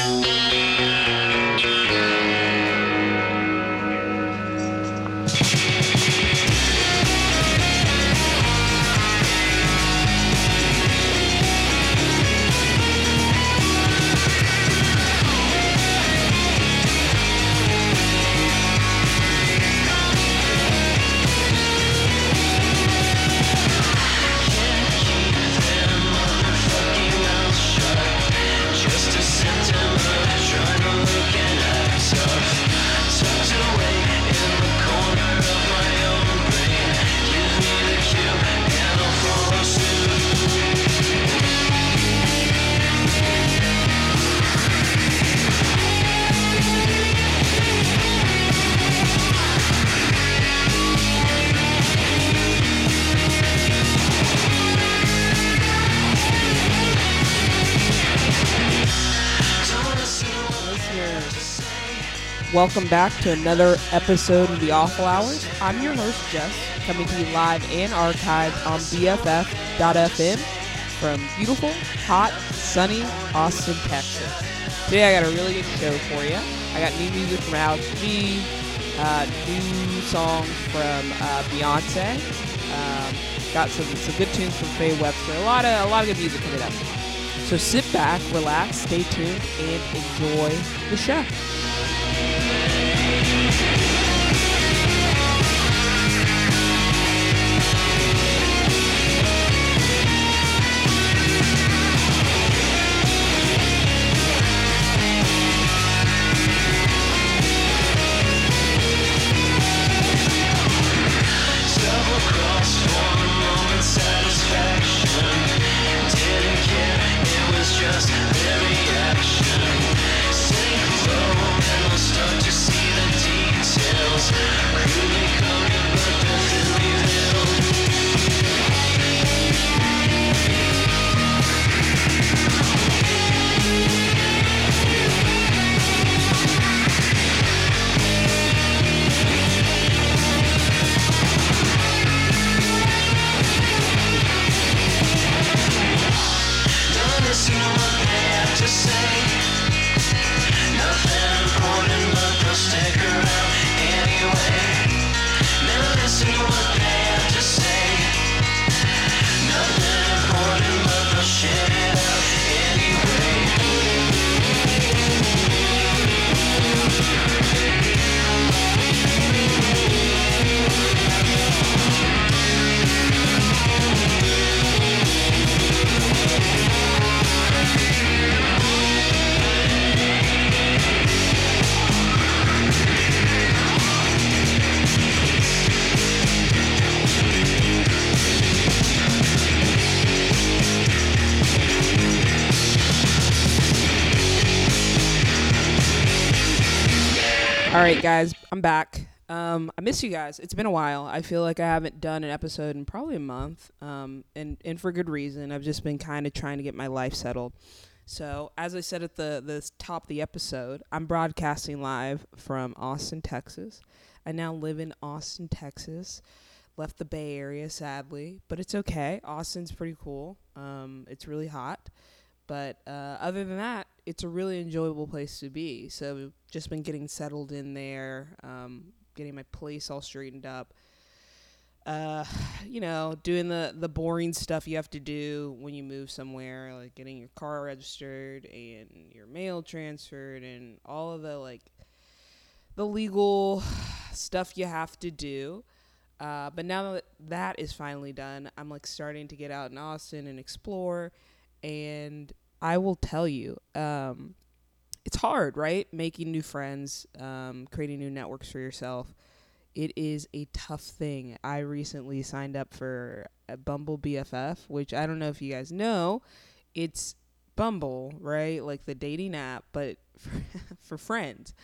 Bye. Welcome back to another episode of The Awful Hours. I'm your host, Jess, coming to you live and archived on BFF.FM from beautiful, hot, sunny Austin, Texas. Today I got a really good show for you. I got new music from Alex G, uh, new songs from uh, Beyonce, um, got some, some good tunes from Faye Webster, a lot of a lot of good music coming up. So sit back, relax, stay tuned, and enjoy the show. Right, guys, I'm back. Um, I miss you guys. It's been a while. I feel like I haven't done an episode in probably a month, um, and and for good reason. I've just been kind of trying to get my life settled. So, as I said at the the top of the episode, I'm broadcasting live from Austin, Texas. I now live in Austin, Texas. Left the Bay Area, sadly, but it's okay. Austin's pretty cool. Um, it's really hot. But uh, other than that, it's a really enjoyable place to be. So just been getting settled in there, um, getting my place all straightened up. Uh, you know, doing the the boring stuff you have to do when you move somewhere, like getting your car registered and your mail transferred and all of the like the legal stuff you have to do. Uh, but now that that is finally done, I'm like starting to get out in Austin and explore and I will tell you, um, it's hard, right? Making new friends, um, creating new networks for yourself. It is a tough thing. I recently signed up for a Bumble BFF, which I don't know if you guys know. It's Bumble, right? Like the dating app, but for, for friends.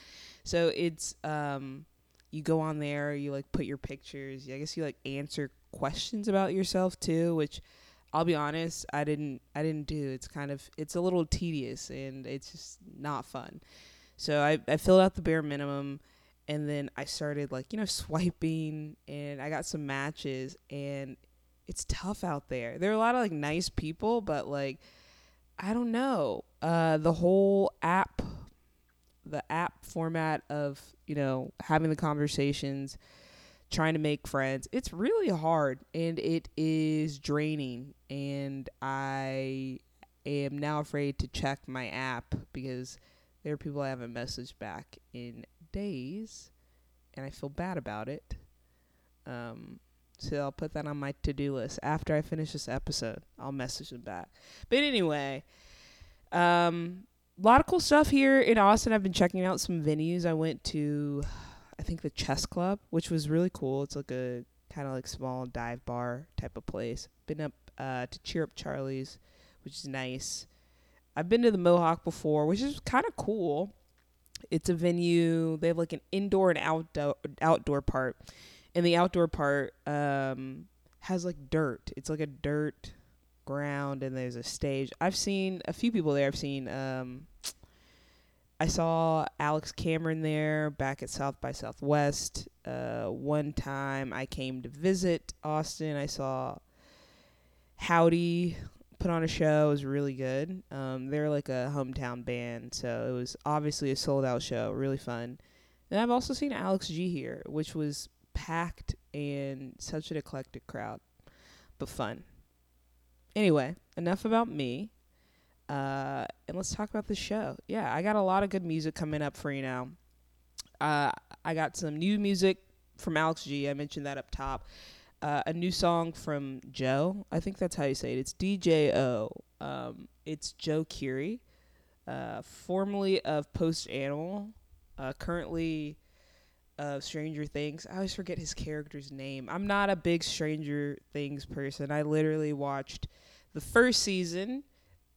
So it's um, you go on there, you like put your pictures. I guess you like answer questions about yourself too, which I'll be honest, I didn't I didn't do. It's kind of it's a little tedious and it's just not fun. So I I filled out the bare minimum and then I started like, you know, swiping and I got some matches and it's tough out there. There are a lot of like nice people, but like I don't know. Uh the whole app the app format of you know having the conversations, trying to make friends. It's really hard and it is draining. And I am now afraid to check my app because there are people I haven't messaged back in days, and I feel bad about it. Um, so I'll put that on my to do list after I finish this episode. I'll message them back. But anyway, um, a lot of cool stuff here in Austin. I've been checking out some venues. I went to, I think the Chess Club, which was really cool. It's like a kind of like small dive bar type of place. Been up uh, to Cheer Up Charlie's, which is nice. I've been to the Mohawk before, which is kind of cool. It's a venue. They have like an indoor and outdoor outdoor part, and the outdoor part um, has like dirt. It's like a dirt ground, and there's a stage. I've seen a few people there. I've seen. Um, I saw Alex Cameron there back at South by Southwest. Uh, one time I came to visit Austin. I saw Hovvdy put on a show. It was really good. Um, they're like a hometown band, so it was obviously a sold out show. Really fun. And I've also seen Alex G here, which was packed and such an eclectic crowd, but fun. Anyway, enough about me. Uh, and let's talk about the show. Yeah, I got a lot of good music coming up for you now. Uh, I got some new music from Alex G. I mentioned that up top uh, a new song from Djo. I think that's how you say it. It's DJO. Um, it's Joe Keery, uh, formerly of Post Animal, uh, currently of Stranger Things. I always forget his character's name. I'm not a big Stranger Things person. I literally watched the first season,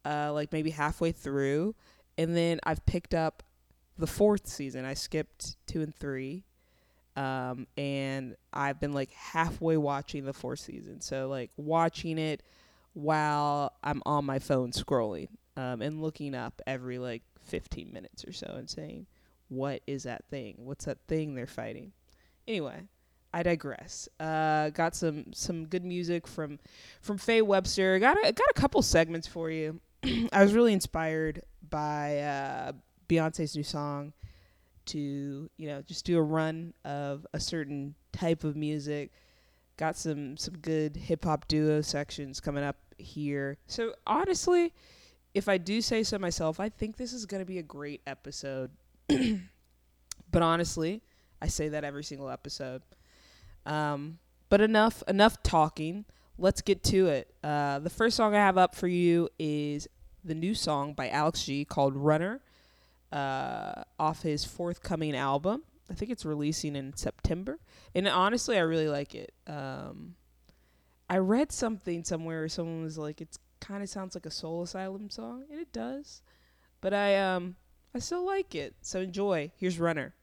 uh, like maybe halfway through, and then I've picked up the fourth season. I skipped two and three um, and I've been like halfway watching the fourth season. So like watching it while I'm on my phone scrolling um, and looking up every like 15 minutes or so and saying, "What is that thing? What's that thing they're fighting?" Anyway, I digress. Uh, got some some good music from from Faye Webster. Got a, got a couple segments for you. I was really inspired by uh, Beyonce's new song to you know just do a run of a certain type of music. Got some some good hip hop duo sections coming up here. So honestly, if I do say so myself, I think this is going to be a great episode. but honestly, I say that every single episode. Um, but enough enough talking. Let's get to it. Uh, the first song I have up for you is the new song by Alex G called Runner uh, off his forthcoming album. I think it's releasing in September. And honestly, I really like it. Um, I read something somewhere where someone was like, "It kind of sounds like a Soul Asylum song," and it does. But I um I still like it. So enjoy. Here's Runner.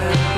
Yeah.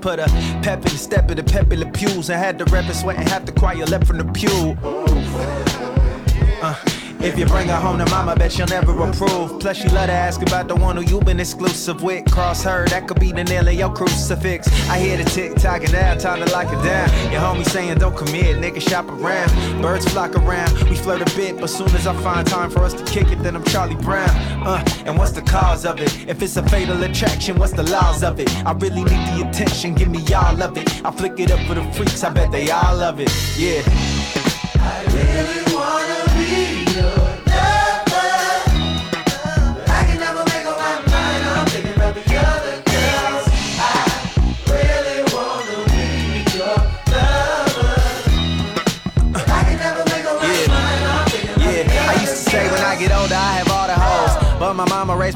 Put a pep in the step of the pep in the pews I had the rep and sweating half the choir left from the pew. If you bring her home to mama, bet she'll never approve. Plus, she love to ask about the one who you been exclusive with. Cross her, that could be the nail in your crucifix. I hear the tick tock and now time to lock it down. Your homie saying don't commit, nigga shop around. Birds flock around, we flirt a bit, but soon as I find time for us to kick it, then I'm Charlie Brown. Uh, and what's the cause of it? If it's a fatal attraction, what's the laws of it? I really need the attention, give me all of it. I flick it up for the freaks, I bet they all love it. Yeah. I really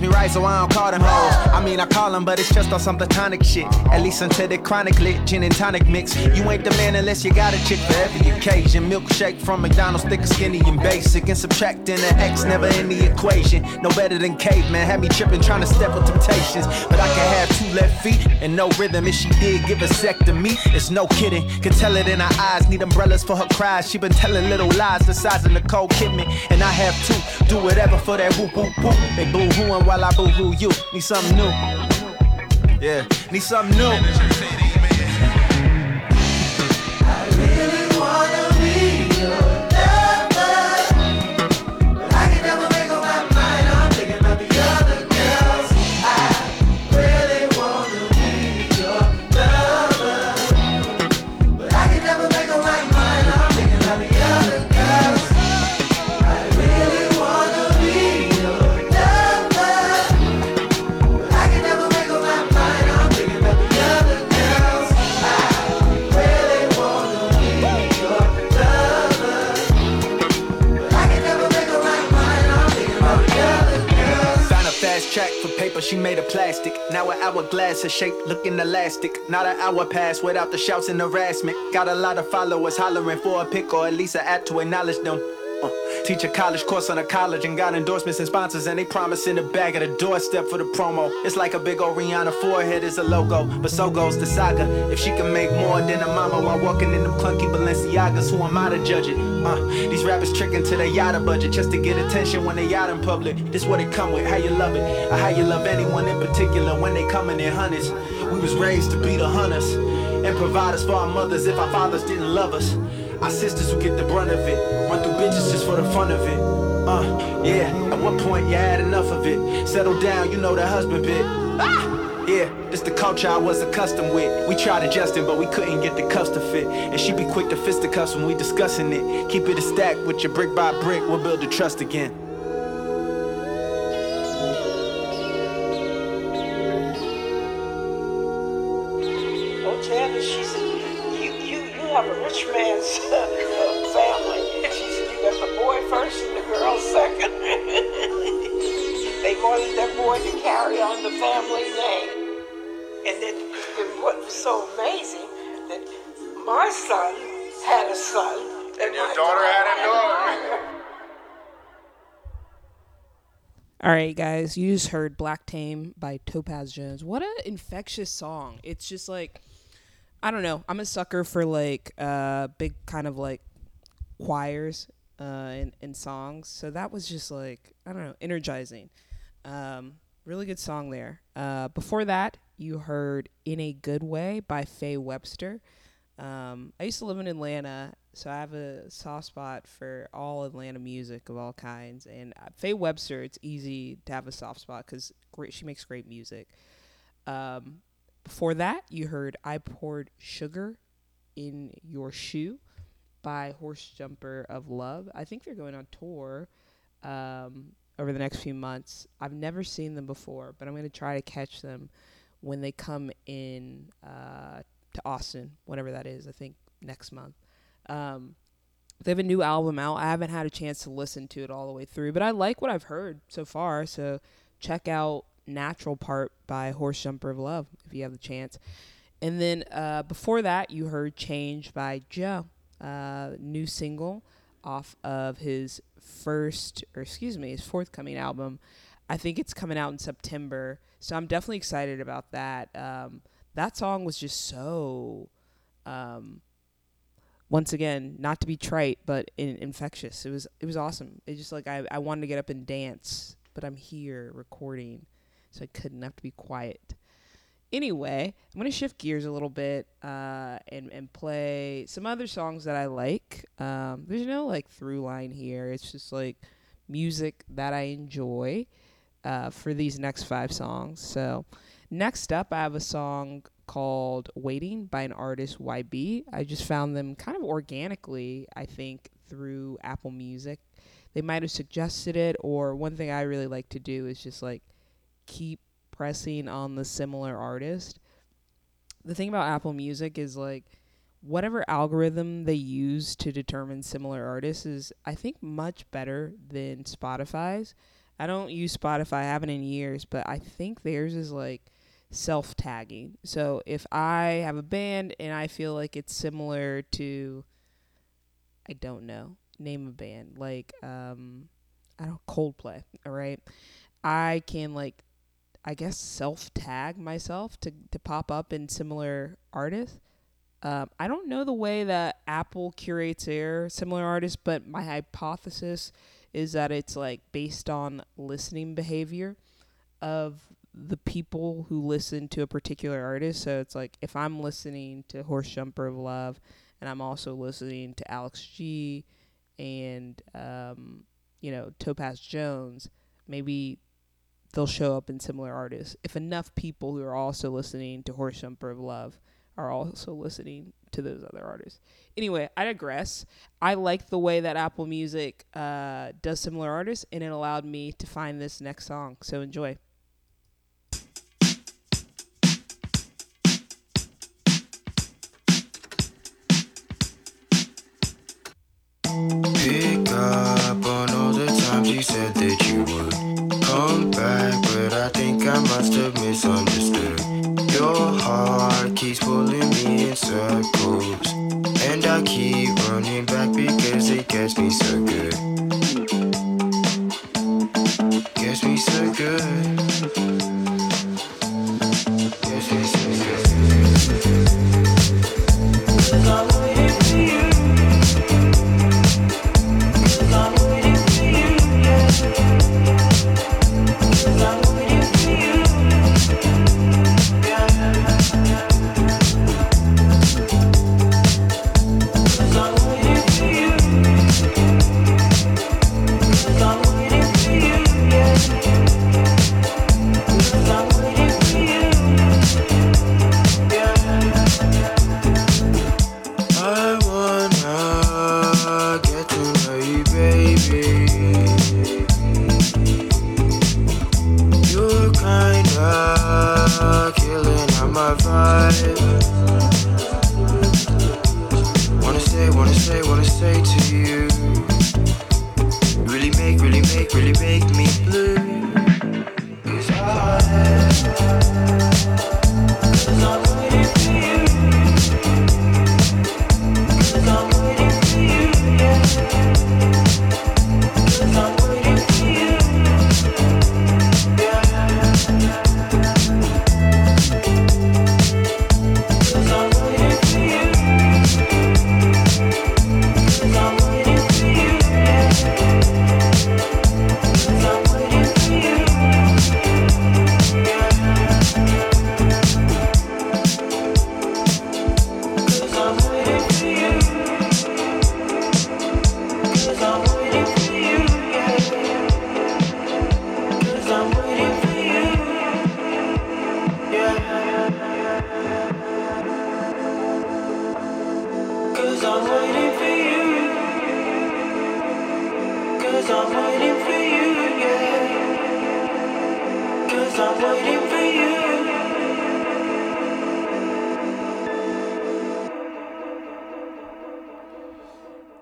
me right, so I don't call them hoes. I mean, I call them, but it's just on some platonic shit. At least until they chronic lit, gin and tonic mix. You ain't the man unless you got a chick for every occasion. Milkshake from McDonald's, thick, skinny, and basic. And subtracting the X never in the equation. No better than caveman. Had me tripping, trying to step with temptations. But I can have two left feet and no rhythm. If she did give a sec to me, it's no kidding. Can tell it in her eyes. Need umbrellas for her cries. She been telling little lies the size of Nicole Kidman. And I have two. Do whatever for that whoop whoop whoop. They boo hooing while I boo hoo you. Need something new. Yeah, need something new. Her shape looking elastic. Not an hour passed without the shouts and harassment. Got a lot of followers hollering for a pic or at least an app to acknowledge them. Uh, teach a college course on a college and got endorsements and sponsors and they promise in the bag at the doorstep for the promo. It's like a big old Rihanna forehead is a logo, but so goes the saga. If she can make more than a mama while walking in them clunky Balenciagas, who am I to judge it? Uh, these rappers tricking to their yada budget just to get attention when they out in public. This what it come with, how you love it, or how you love anyone in particular when they coming in hundreds. We was raised to be the hunters and providers for our mothers if our fathers didn't love us. Our sisters who get the brunt of it, run through bitches just for the fun of it. Uh, yeah, at one point you had enough of it. Settle down, you know the husband bit. Ah! Yeah, this the culture I was accustomed with. We tried adjusting, but we couldn't get the cuffs to fit. And she be quick to fisticuffs when we discussing it. Keep it a stack with your brick by brick, we'll build the trust again. Oh, Janice, she said, you, you, you have a rich man's wanted that boy to carry on the family name. And then and what was so amazing that my son had a son. And your daughter had a daughter. All right, guys, you just heard Black Tame by Topaz Jones. What an infectious song. It's just like, I don't know. I'm a sucker for like uh, big kind of like choirs uh, in, in songs. So that was just like, I don't know, energizing. Um, really good song there. Uh, before that, you heard In a Good Way by Faye Webster. Um, I used to live in Atlanta, so I have a soft spot for all Atlanta music of all kinds. And uh, Faye Webster, it's easy to have a soft spot because great, she makes great music. Um, before that, you heard I Poured Sugar in Your Shoe by Horse Jumper of Love. I think they're going on tour um, over the next few months. I've never seen them before, but I'm going to try to catch them when they come in uh, to Austin, whenever that is. I think next month. Um, they have a new album out. I haven't had a chance to listen to it all the way through, but I like what I've heard so far. So check out Natural Part by Horse Jumper of Love if you have the chance. And then uh, before that, you heard Change by Djo, uh, new single off of his first, or excuse me, his forthcoming album. I think it's coming out in September. So I'm definitely excited about that. Um, that song was just so, um, once again, not to be trite, but in, infectious. It was it was awesome. It just like I, I wanted to get up and dance, but I'm here recording, so I couldn't have to be quiet. Anyway, I'm gonna shift gears a little bit uh, and and play some other songs that I like. Um, there's no like through line here. It's just like music that I enjoy uh, for these next five songs. So next up, I have a song called "Waiting" by an artist YB. I just found them kind of organically, I think, through Apple Music. They might have suggested it, or one thing I really like to do is just like keep pressing on the similar artist. The thing about Apple Music is like whatever algorithm they use to determine similar artists is I think much better than Spotify's. I don't use Spotify, I haven't in years, but I think theirs is like self tagging. So if I have a band and I feel like it's similar to I don't know, name a band like um I don't Coldplay, all right? I can like I guess self tag myself to to pop up in similar artists. Um, I don't know the way that Apple curates their similar artists, but my hypothesis is that it's like based on listening behavior of the people who listen to a particular artist. So it's like if I'm listening to Horse Jumper of Love and I'm also listening to Alex G and um, you know Topaz Jones, maybe they'll show up in similar artists. If enough people who are also listening to Horse Jumper of Love are also listening to those other artists. Anyway, I digress. I like the way that Apple Music uh, does similar artists, and it allowed me to find this next song. So enjoy. Pick up on all the times you said I must have misunderstood. Your heart keeps pulling me in circles, and I keep running back because it gets me so good. Gets me so good.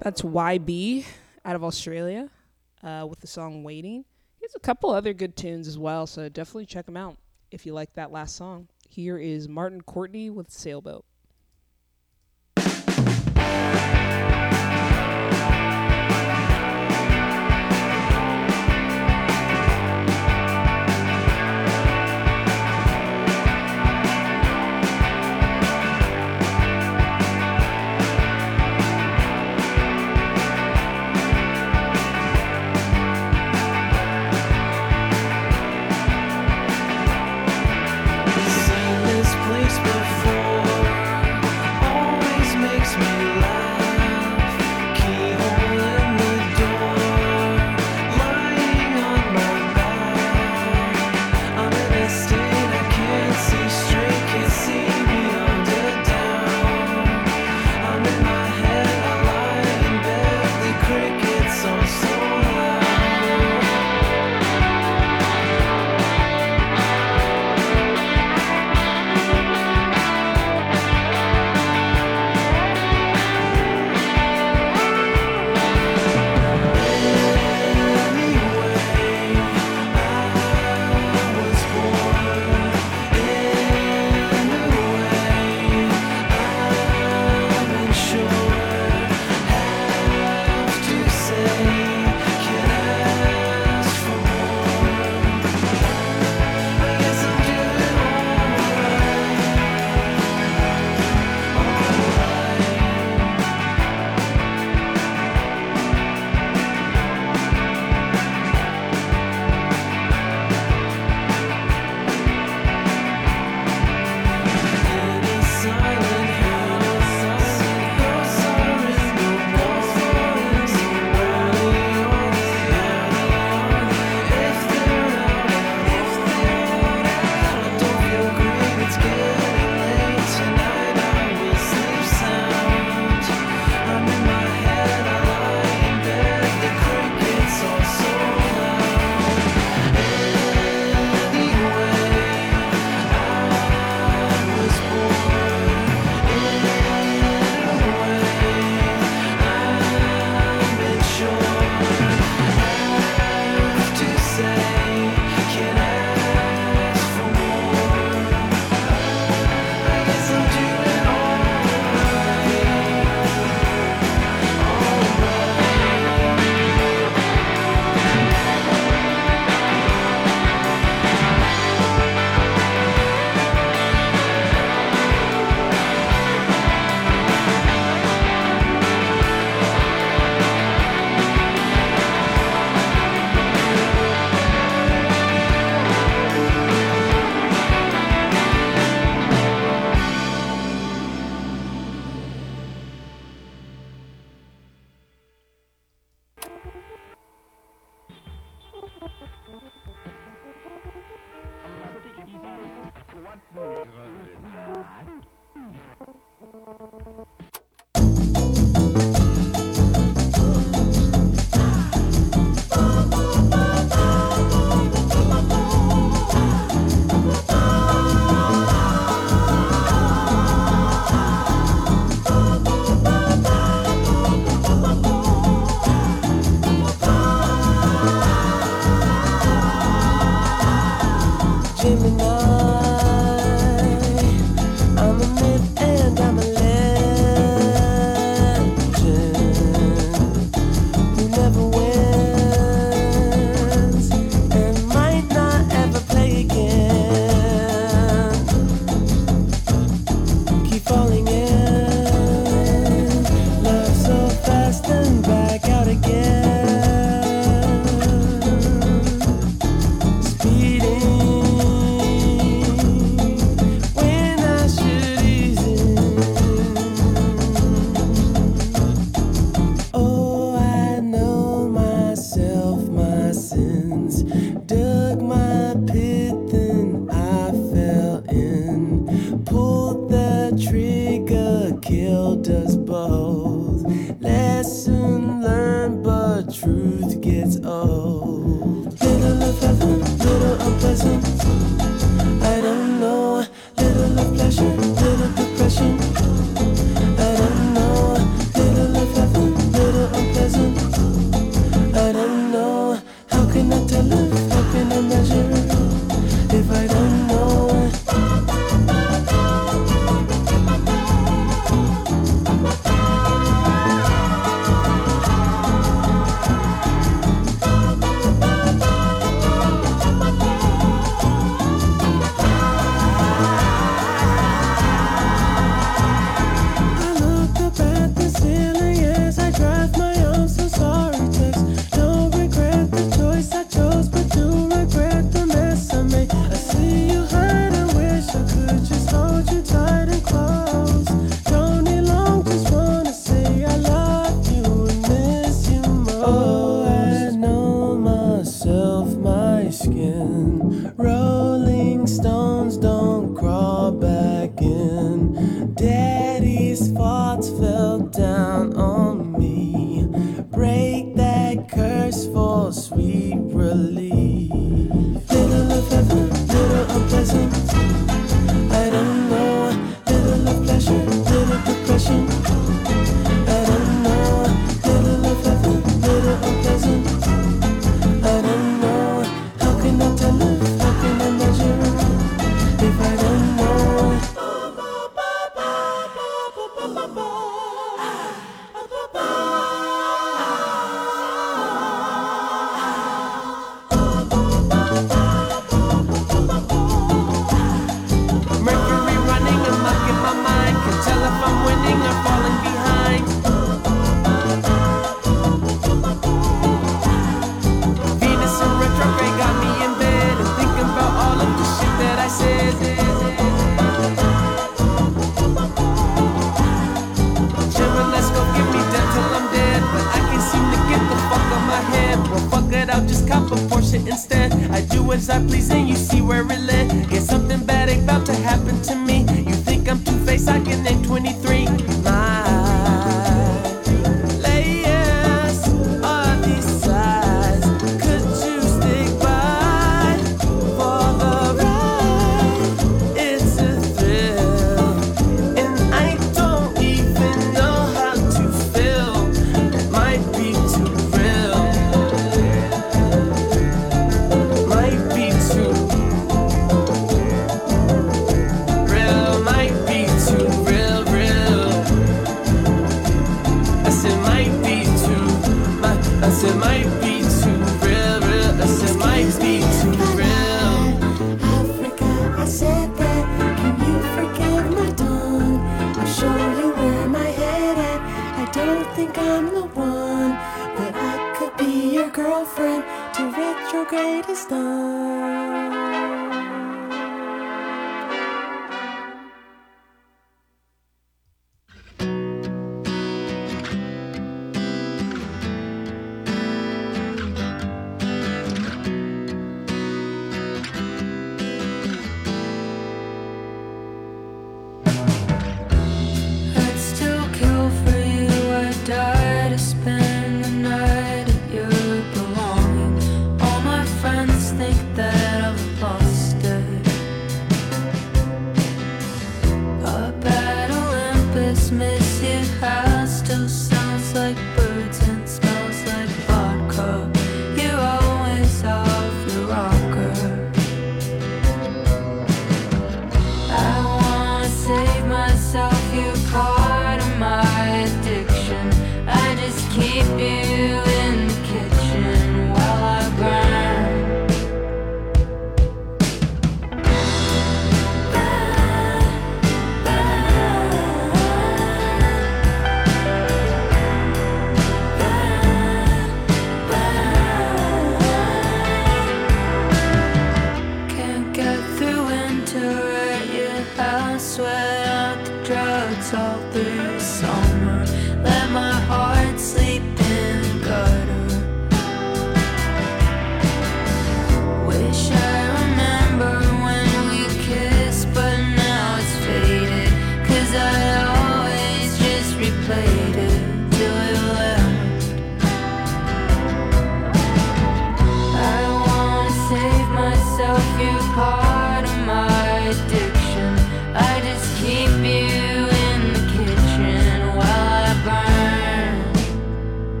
That's YB out of Australia uh, with the song Waiting. He has a couple other good tunes as well, so definitely check him out if you like that last song. Here is Martin Courtney with Sailboat.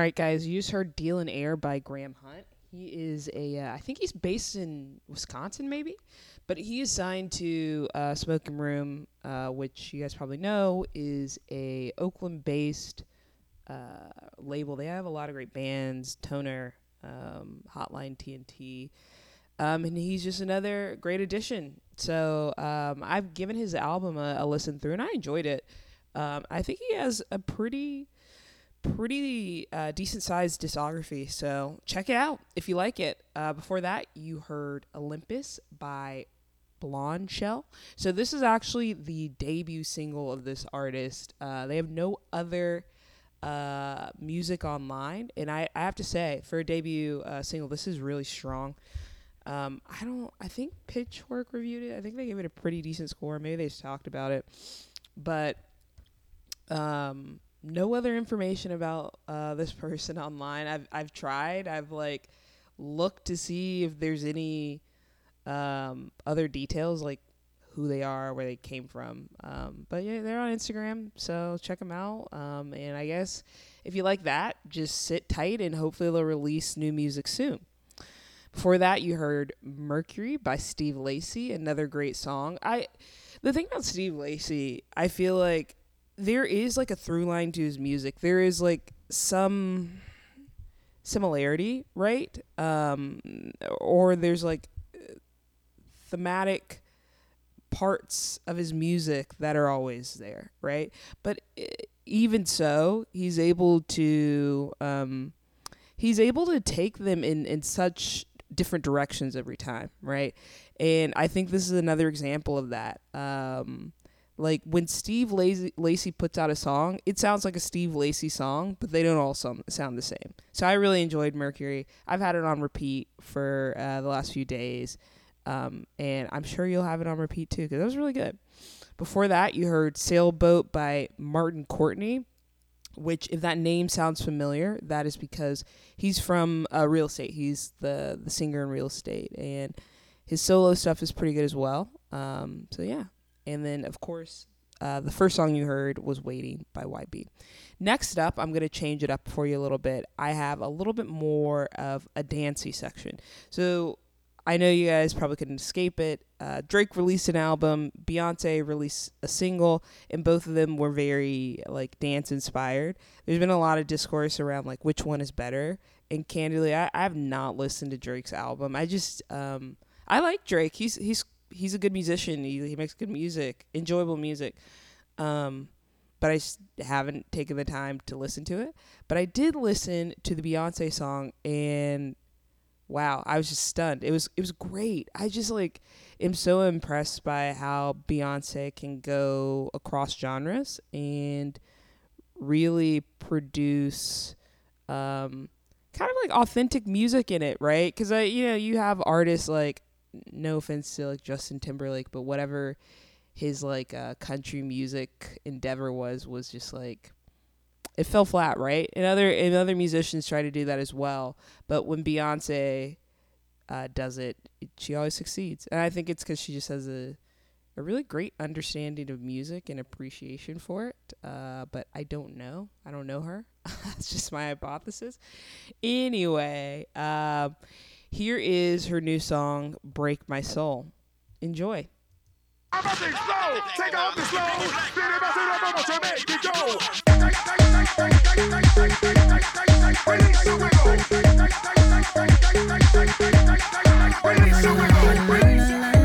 All right, guys, just heard "Deal and Air" by Graham Hunt. He is a, uh, I think he's based in Wisconsin, maybe, but he is signed to uh, Smoking Room, uh, which you guys probably know is a Oakland-based uh, label. They have a lot of great bands, Toner, um, Hotline TNT, um, and he's just another great addition. So um, I've given his album a, a listen through, and I enjoyed it. Um, I think he has a pretty, pretty uh, decent sized discography. So check it out if you like it. Uh, before that, you heard Olympus by Blondshell. So this is actually the debut single of this artist. Uh, they have no other uh, music online, and I, I have to say, for a debut uh, single, this is really strong. Um, I don't. I think Pitchfork reviewed it. I think they gave it a pretty decent score. Maybe they just talked about it, but um, no other information about uh, this person online. I've I've tried. I've like looked to see if there's any um, other details like who they are, where they came from. Um, but yeah, they're on Instagram, so check them out. Um, and I guess if you like that, just sit tight and hopefully they'll release new music soon. Before that, you heard Mercury by Steve Lacy, another great song. I the thing about Steve Lacy, I feel like there is like a through line to his music. There is like some similarity, right? Um, or there's like thematic parts of his music that are always there, right? But even so, he's able to um, he's able to take them in in such different directions every time, right? And I think this is another example of that. Um, like when Steve Lacy, Lacy puts out a song, it sounds like a Steve Lacy song, but they don't all sound, sound the same. So I really enjoyed Mercury. I've had it on repeat for uh, the last few days, um, and I'm sure you'll have it on repeat too because it was really good. Before that, you heard Sailboat by Martin Courtney, which, if that name sounds familiar, that is because he's from uh, real estate. He's the, the singer in real estate, and his solo stuff is pretty good as well. Um, so, yeah. And then, of course, uh, the first song you heard was Waiting by YB. Next up, I'm going to change it up for you a little bit. I have a little bit more of a dancey section. So I know you guys probably couldn't escape it. Uh, Drake released an album, Beyonce released a single, and both of them were very like dance inspired. There's been a lot of discourse around like which one is better. And candidly, I, I have not listened to Drake's album. I just um, I like Drake. He's he's he's a good musician. He, he makes good music, enjoyable music. Um, but I haven't taken the time to listen to it. But I did listen to the Beyonce song, and wow, I was just stunned. It was it was great. I just like am so impressed by how Beyonce can go across genres and really produce um, kind of like authentic music in it, right? Because I, you know, you have artists like, no offense to like Justin Timberlake, but whatever his like uh, country music endeavor was, was just like it fell flat, right? And other and other musicians try to do that as well, but when Beyonce uh, does it, she always succeeds, and I think it's because she just has a a really great understanding of music and appreciation for it. Uh, but I don't know. I don't know her. That's just my hypothesis. Anyway, um, here is her new song, "Break My Soul." Enjoy. You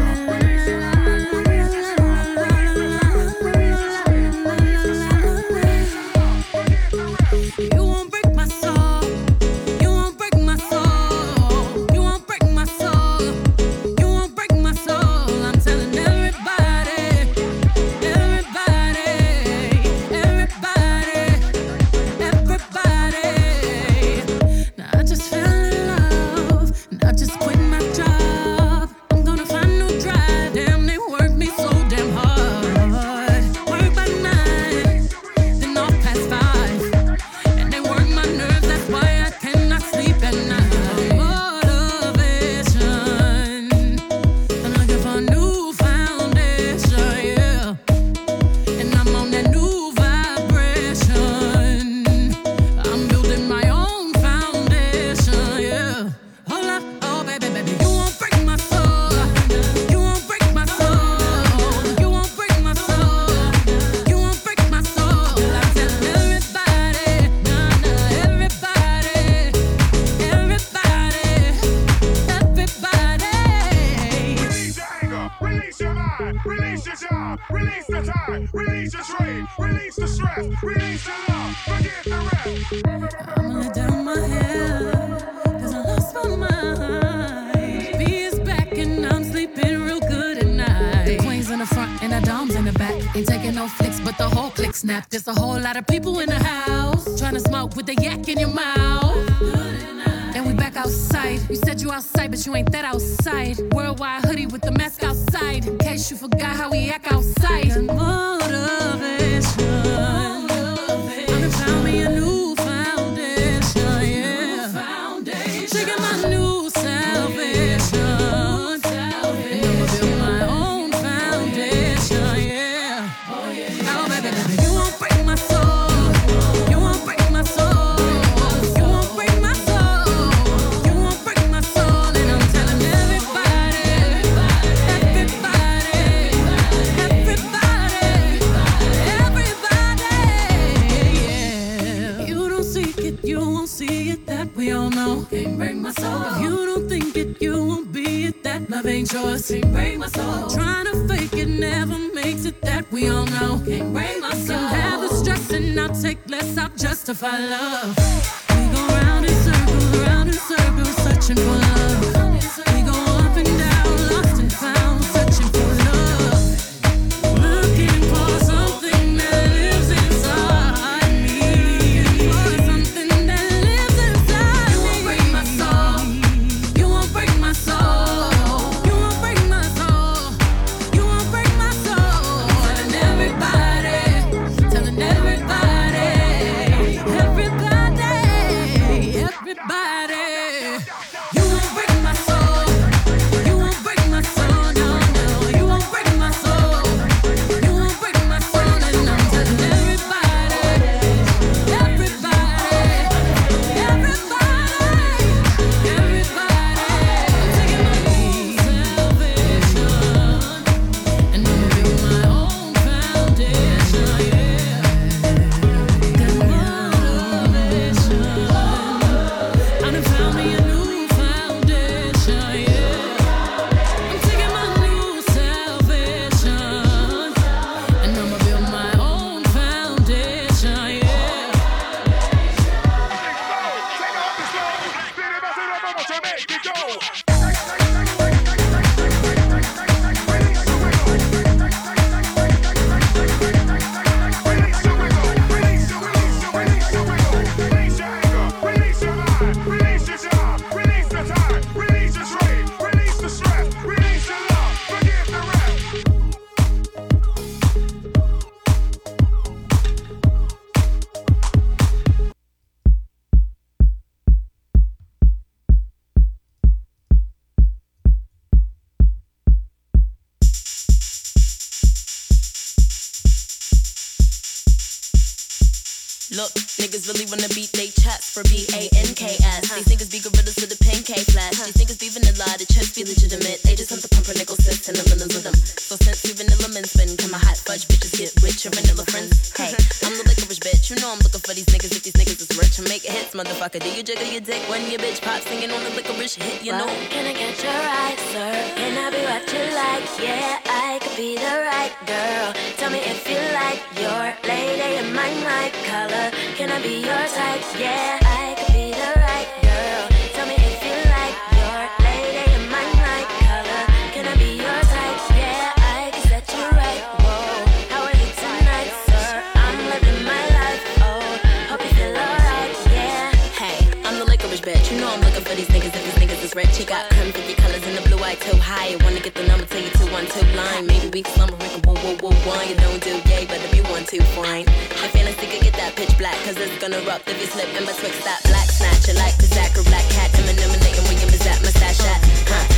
niggas really wanna beat they chest for B A N K S. These niggas be gorillas to the pancake flash. These niggas be vanilla, the chest be legitimate. They just want the pumper nickel sense and the with them. So since we vanilla men spin, come my hot fudge bitches get rich, your vanilla friends. Hey, I'm the licorice bitch. You know I'm making hits, motherfucker. Do you jiggle your dick when your bitch pop singing on the licorice hit? You know. Can I get your right, sir? Can I be what you like? Yeah, I could be the right girl. Tell me if you like your lady in my night color. Can I be your type? Yeah, I could be the right girl. If these niggas is rich, he got 50 colors in the blue eye too high. Wanna get the number, tell you two one two line. Maybe we slumber, we can woo woo woo one. You don't do yay, but if you want to, fine. My fantasy could get that pitch black, cause it's gonna erupt if you slip in betwixt that black snatch. You like the Zach or black cat, Eminem and William is that mustache at? Huh?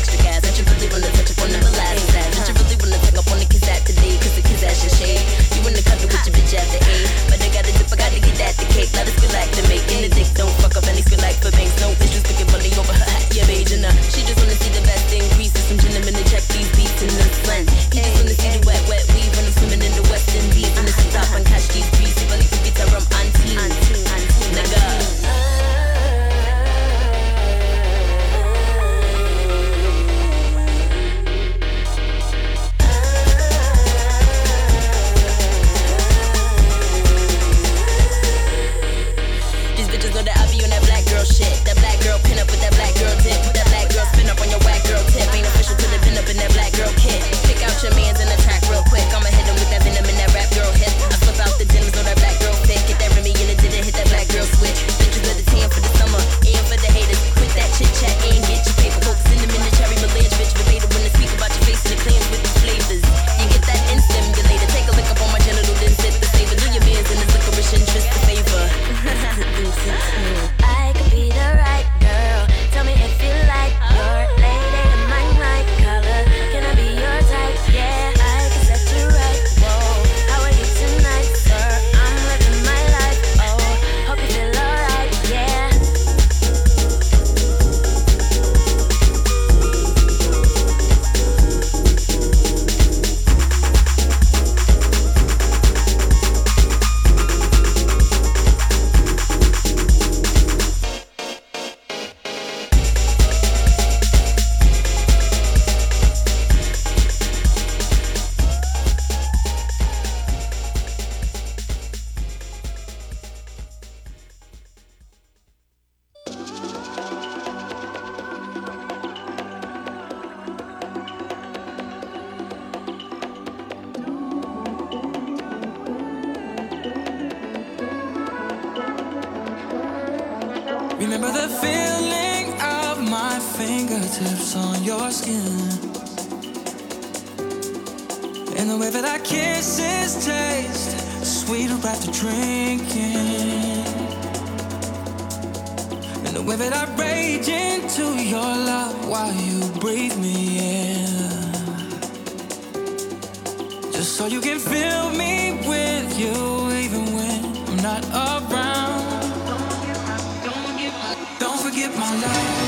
Extra gas. Bet you really wanna touch up on the last that. Bet you really wanna take up on the kiss at today, cause the kiss ass your shade. You wanna cuddle with your bitch after eight. But I gotta dip, I gotta get that the cake. Let us feel like to make in the dick. Don't fuck up any feel like for banks. No issues, picking money over her hat. Yeah, beige enough. She just wanna see the best thing. Greases, some gentlemen to check these beats in the slang. He just wanna see the wet, wet weave when I'm swimming in the West Indies. And it's top and catch these beats. You really could get a rum auntie. Nigga. girl shit. That black girl pin up with that black girl dip. On your skin. And the way that our kisses taste sweeter after drinking. And the way that I rage into your love while you breathe me in. Just so you can fill me with you even when I'm not around. Don't forget my love.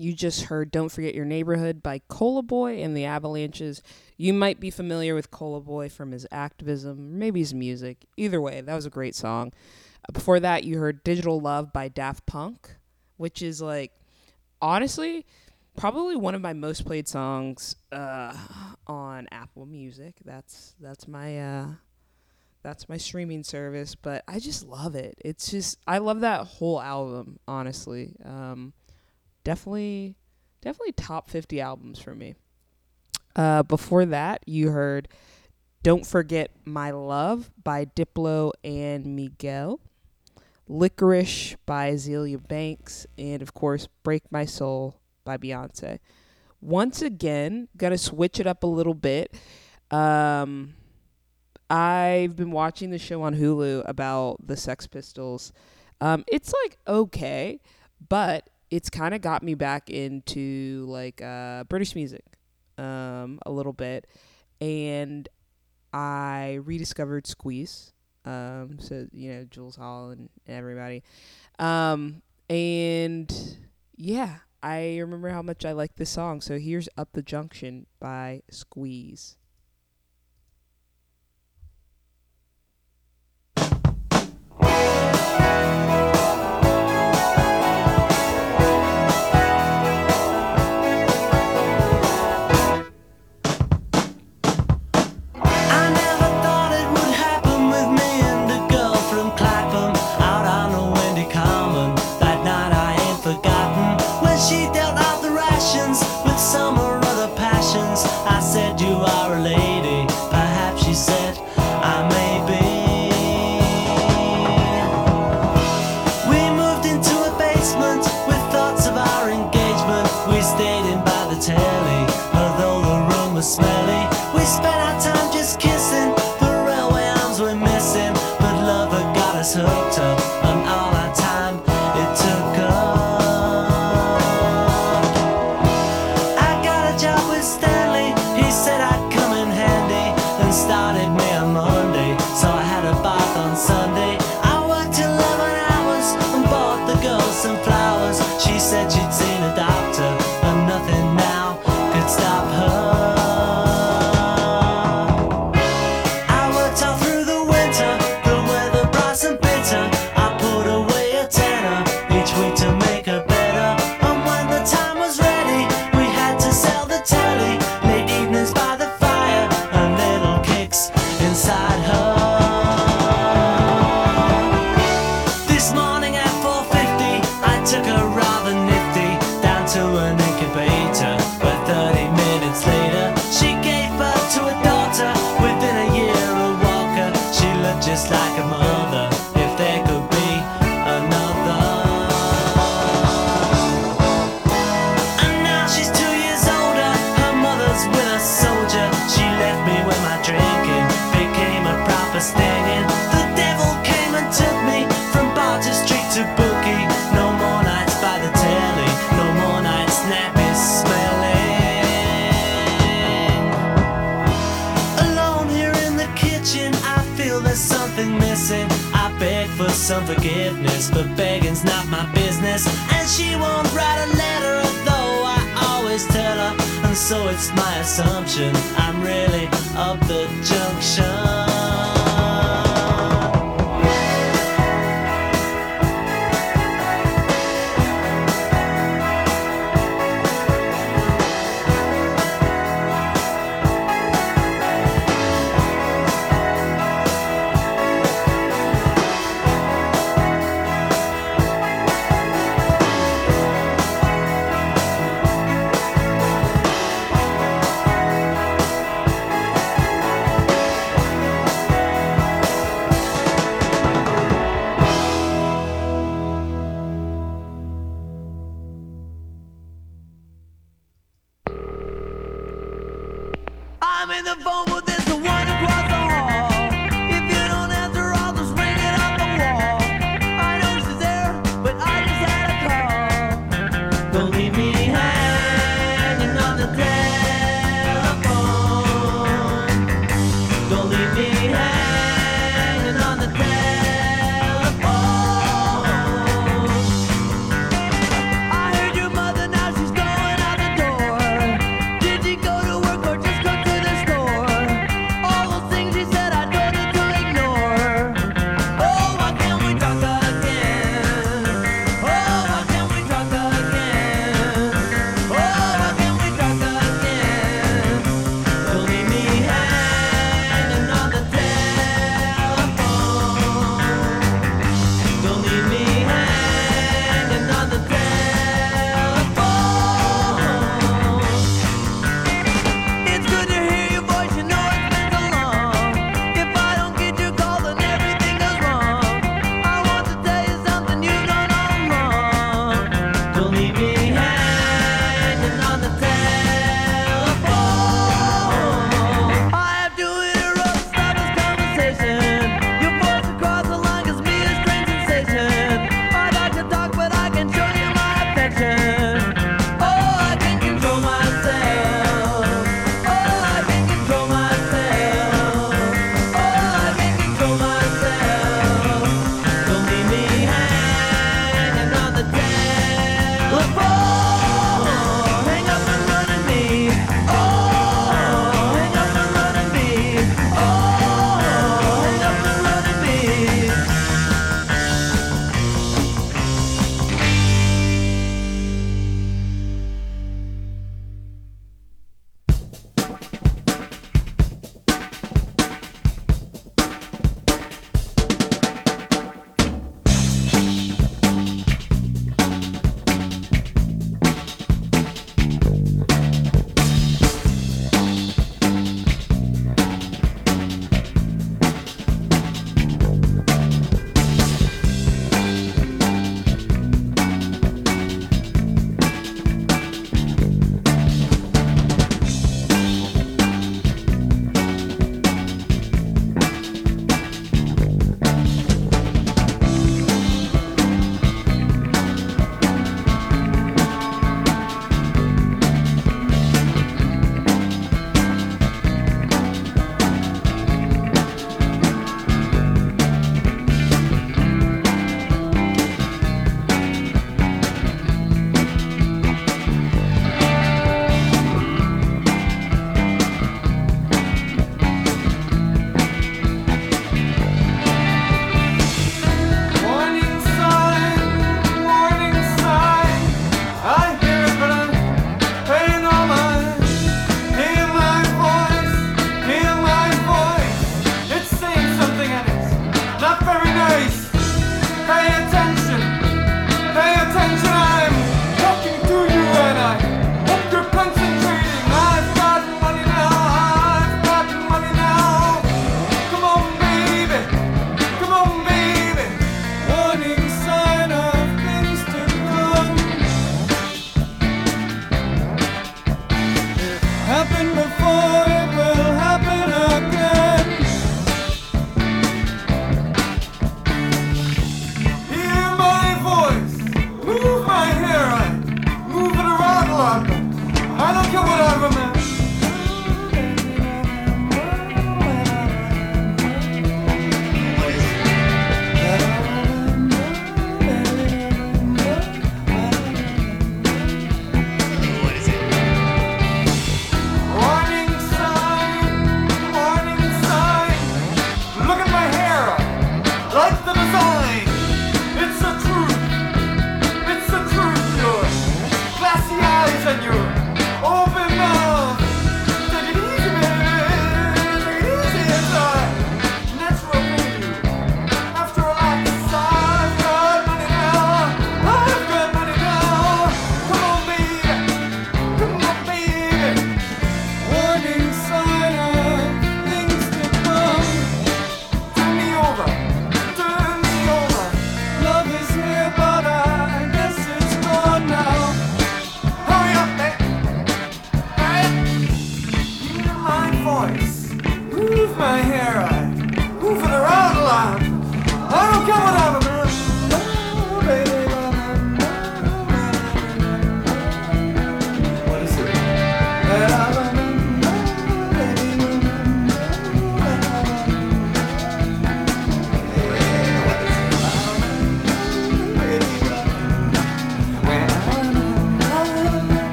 You just heard Don't Forget Your Neighborhood by Cola Boyy and the Avalanches. You might be familiar with Cola Boyy from his activism, maybe his music. Either way, that was a great song. Before that, you heard Digital Love by Daft Punk, which is like, honestly, probably one of my most played songs uh, on Apple Music. That's that's my uh, that's my streaming service, but I just love it. It's just I love that whole album, honestly. Um, definitely definitely top 50 albums for me. Uh, before that, you heard Don't Forget My Love by Diplo and Miguel, Licorice by Azealia Banks, and of course, Break My Soul by Beyonce. Once again, gonna switch it up a little bit. Um, I've been watching the show on Hulu about the Sex Pistols. Um, it's like okay, but it's kind of got me back into like uh, British music um, a little bit, and I rediscovered Squeeze. Um, so you know Jools Holland everybody, um, and yeah, I remember how much I liked this song. So here's "Up the Junction" by Squeeze. Some forgiveness, but begging's not my business. And she won't write a letter, although I always tell her. And so it's my assumption I'm really up the junction.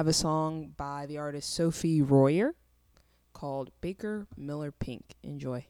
have a song by the artist Sofie Royer called Baker Miller Pink. Enjoy.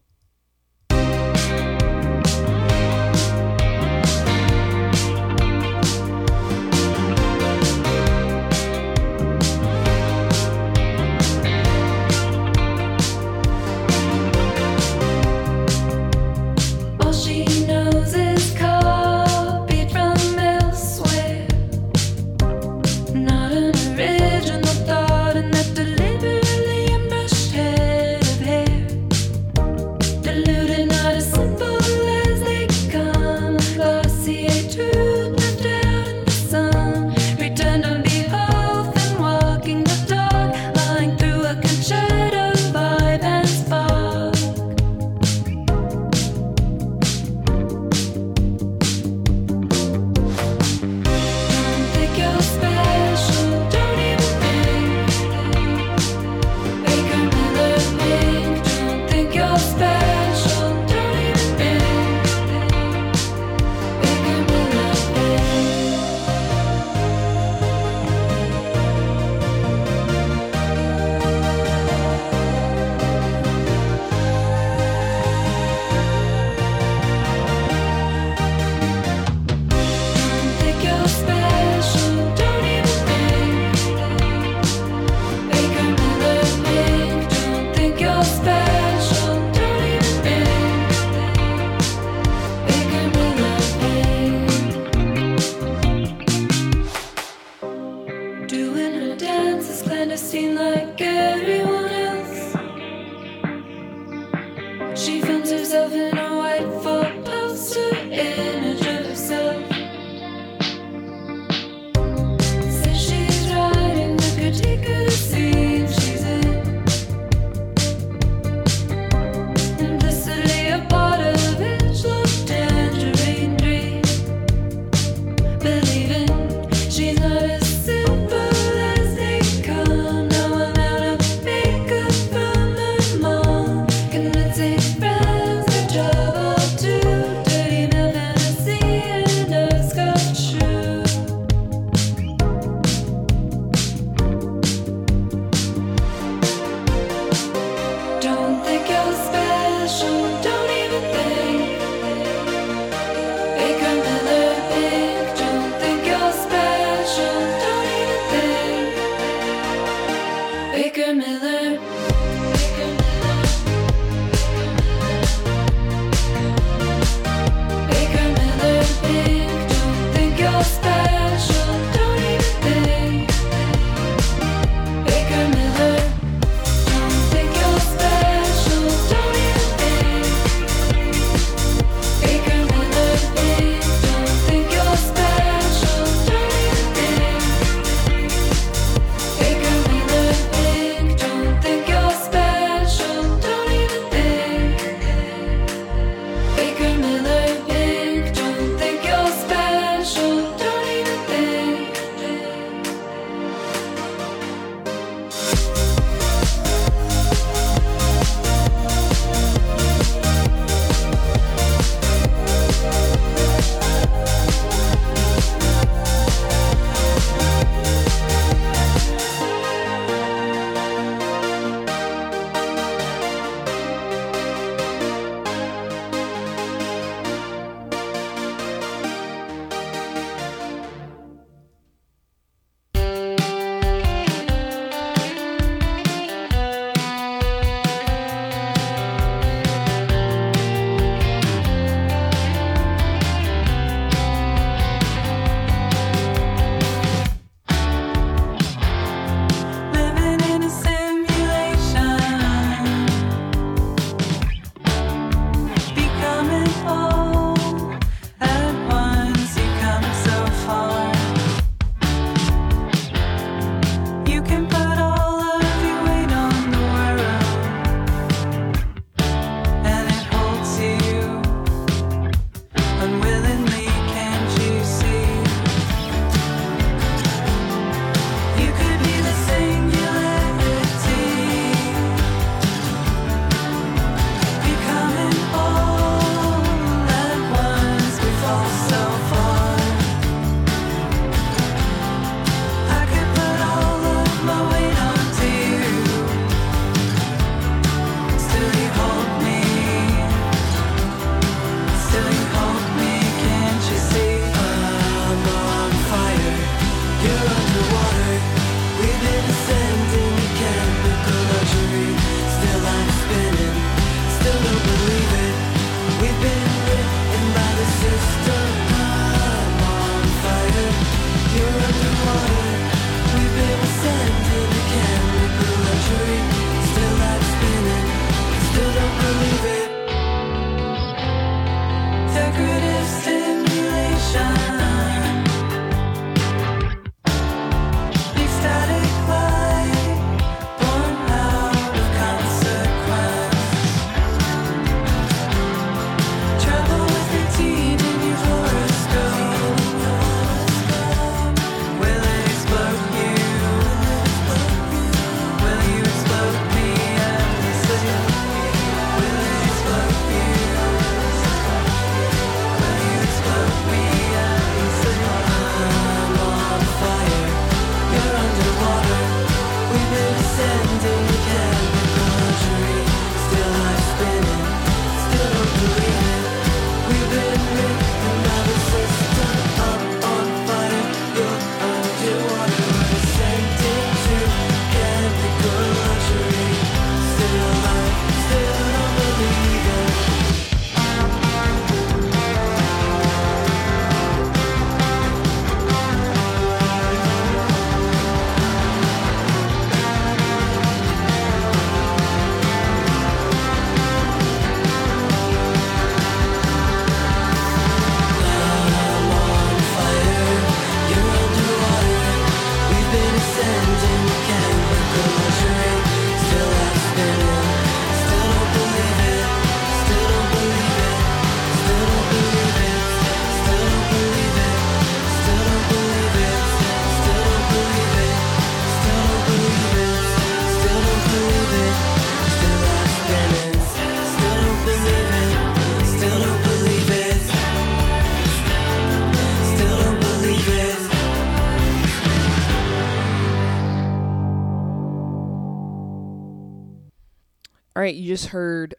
Just heard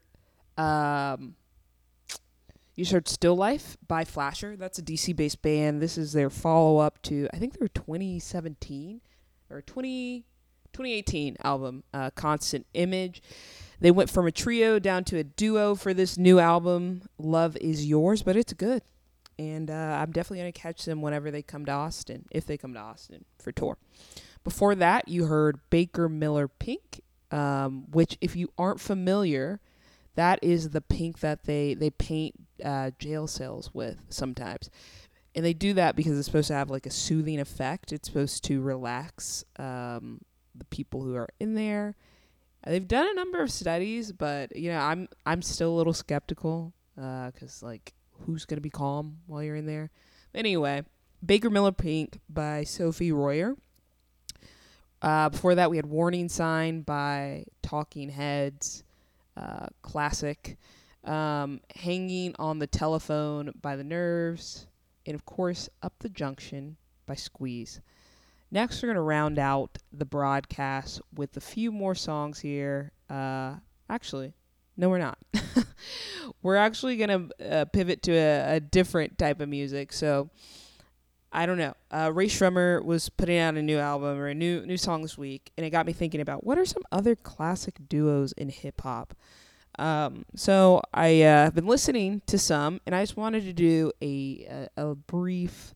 um you just heard Still Life by Flasher. That's a DC based band. This is their follow up to I think their 2017 or 20 2018 album, uh, Constant Image. They went from a trio down to a duo for this new album, Love Is Yours, but it's good. And uh, I'm definitely going to catch them whenever they come to Austin, if they come to Austin for tour. Before that, you heard Baker Miller Pink, um, which, if you aren't familiar, that is the pink that they, they paint uh, jail cells with sometimes. And they do that because it's supposed to have like a soothing effect. It's supposed to relax um, the people who are in there. They've done a number of studies, but you know, I'm I'm still a little skeptical because like, who's gonna be calm while you're in there? Anyway, Baker Miller Pink by Sofie Royer. Uh, before that, we had Warning Sign by Talking Heads, uh, classic. Um, Hanging on the Telephone by The Nerves, and of course, Up the Junction by Squeeze. Next, we're going to round out the broadcast with a few more songs here. Uh, actually, no, we're not. we're actually going to uh, pivot to a, a different type of music. So, I don't know. Uh, Rae Sremmurd was putting out a new album or a new new song this week, and it got me thinking about what are some other classic duos in hip hop. Um, so I uh, have been listening to some, and I just wanted to do a a, a brief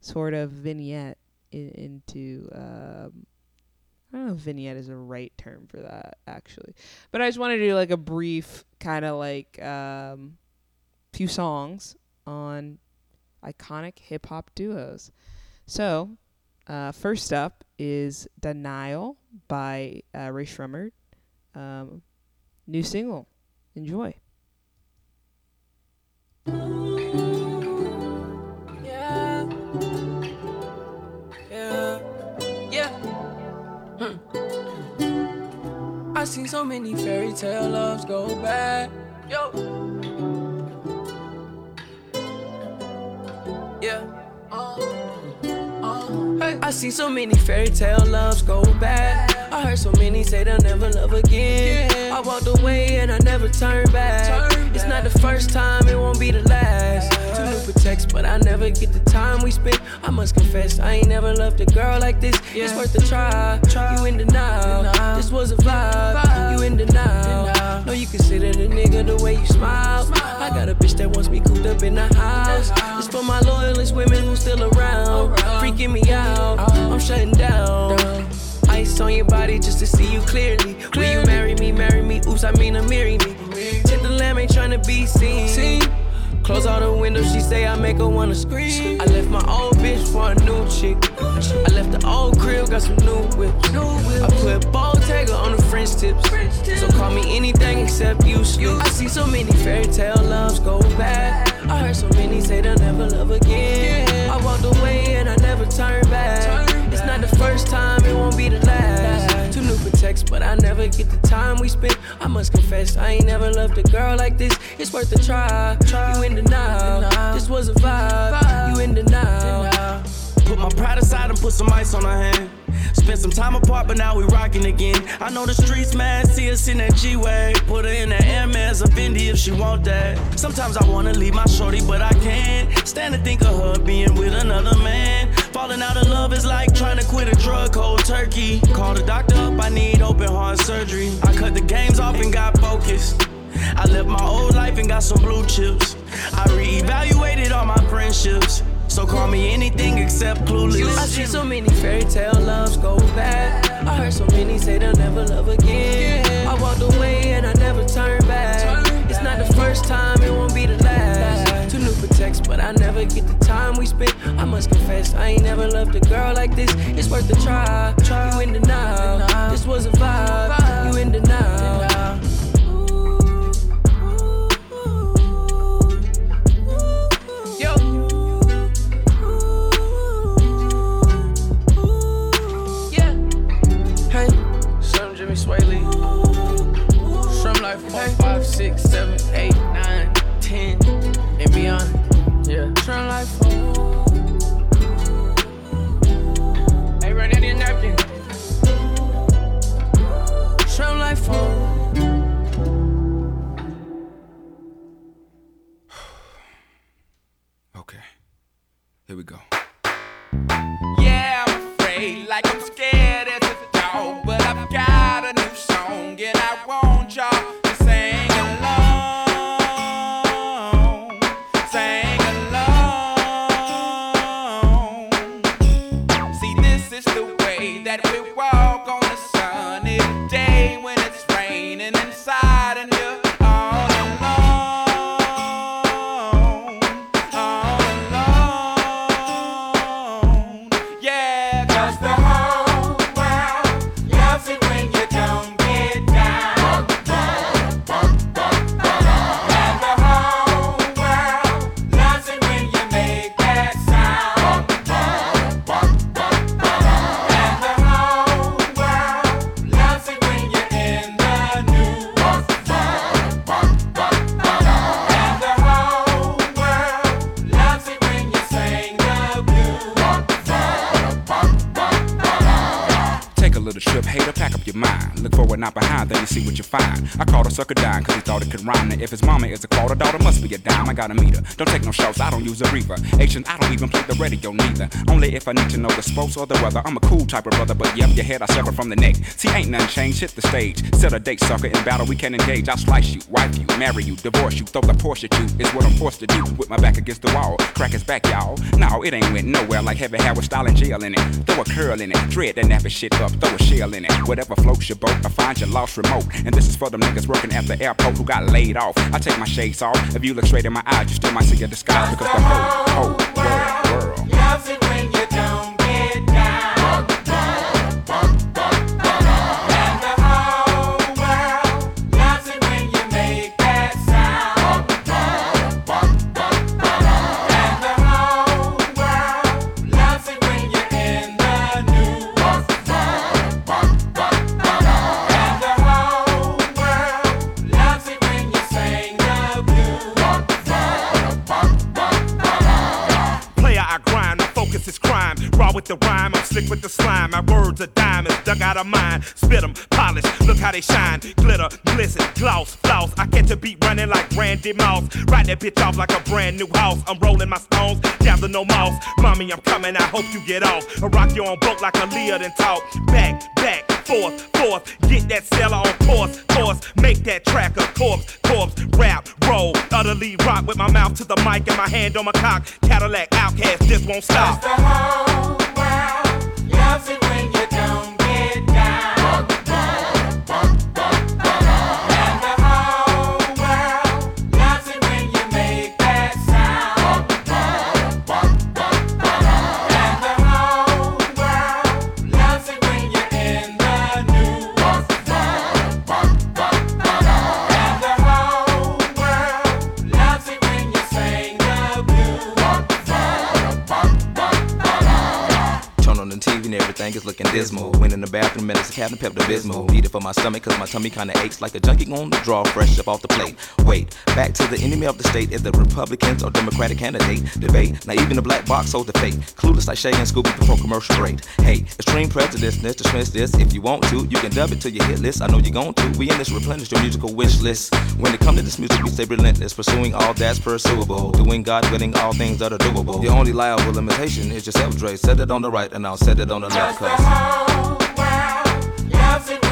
sort of vignette in, into. Um, I don't know if vignette is a right term for that actually, but I just wanted to do like a brief kind of like um, few songs on iconic hip hop duos. So, uh, first up is Denial by uh, Rae Sremmurd. Um, new single. Enjoy. Yeah. Yeah. Yeah. Hmm. I seen so many fairy tale loves go bad. Yo. Yeah. I see so many fairy tale loves go bad. I heard so many say they'll never love again. I walked away and I never turned back. It's not the first time, it won't be the last. Two new protects, but I never get the time we spent. I must confess, I ain't never loved a girl like this. It's worth a try. You in denial. This was a vibe. You in denial. No, you consider the nigga the way you smile. I got a bitch that wants me cooped up in for my loyalist women who still around. Freaking me out. I'm shutting down. Ice on your body just to see you clearly. Will you marry me? Marry me. Oops, I mean, I'm marry me. Tip the lamb ain't trying to be seen. Close all the windows, she say I make her wanna scream. I left my old bitch for a new chick. I left the old crib, got some new whips. I put Bottega on the French tips. So call me anything except useless. I see so many fairy tale loves go bad. I heard so many say they'll never love again. I walked away and I never turned back. It's not the first time, it won't be the last. Two new protects, but I never get the time we spent. I must confess, I ain't never loved a girl like this. It's worth a try. You in denial. This was a vibe. You in denial. Put my pride aside and put some ice on her hand. Spent some time apart, but now we rocking again. I know the streets mad, see us in that G-Way. Put her in the Hermes or Fendi if she want that. Sometimes I wanna leave my shorty, but I can't. Stand to think of her being with another man. Falling out of love is like trying to quit a drug cold turkey. Call the doctor up, I need open heart surgery. I cut the games off and got focused. I left my old life and got some blue chips. I reevaluated all my friendships. So call me anything except clueless. I see so many fairy tale loves go bad. I heard so many say they'll never love again. I walked away and I never turned back. It's not the first time, it won't be the last. Two new protects, but I never get the time we spent. I must confess, I ain't never loved a girl like this. It's worth a try. You in denial. This was a vibe. You in denial. six, seven, eight, nine, ten, and beyond. Yeah. Turn life. Hey, run that in napkin. Turn life on. Okay, here we go. Yeah, I'm afraid, like I'm scared. Take a little trip, hater, pack up your mind. Look forward, not behind, then you see what you find. I called a sucker dime, cause he thought it could rhyme. Now, if his mama is a quarter, daughter must be a dime. I gotta meet her. Don't take no shots, I don't use a reaver. Asians, I don't even play the radio neither. Only if I need to know the sports or the weather. I'm a cool type of brother, but yep, your head I sever from the neck. See, ain't nothing changed, hit the stage. Set a date, sucker, in battle we can engage. I'll slice you, wife you, marry you, divorce you, throw the Porsche at you. Is what I'm forced to do with my back against the wall. Crack his back, y'all. No, it ain't went nowhere like heavy hair with style and jail in it. Throw a curl in it, dread that nappy shit up, throw a shell in it. Whatever floats your boat, I find your lost remote. And this is for them niggas working at the airport who got laid off. I take my shades off. If you look straight in my eyes, you still might see a disguise because the whole, whole world, world. The rhyme, I'm slick with the slime. My words are diamonds, dug out of mine. Spit 'em, polish, look how they shine. Glitter, glisten, gloss, floss. I catch a beat running like Randy Moss. Ride that bitch off like a brand new house. I'm rolling my stones, to no mouse. Mommy, I'm coming, I hope you get off. I rock you on boat like a Leah and talk. Back, back, forth, forth. Get that seller on course, course. Make that track a corpse, corpse. Rap, roll, utterly rock with my mouth to the mic and my hand on my cock. Cadillac Outkast this won't stop. The whole world loves it when you don't everything is looking dismal. Went in the bathroom it's a Captain Pepto Bismol. Need it for my stomach cause my tummy kinda aches like a junkie on the draw fresh up off the plate. Wait, back to the enemy of the state is the Republicans or Democratic candidate debate. Now even the black box holds the fate. Clueless like Shay and Scooby before commercial break. Hey, extreme prejudice, let's dismiss this. If you want to, you can dub it to your hit list. I know you're going to. We in this replenish your musical wish list. When it comes to this music, we stay relentless, pursuing all that's pursuable. Doing God willing all things that are doable. The only liable limitation is yourself, Dre. Set it on the right and I'll set it on the left. Cause Loves it when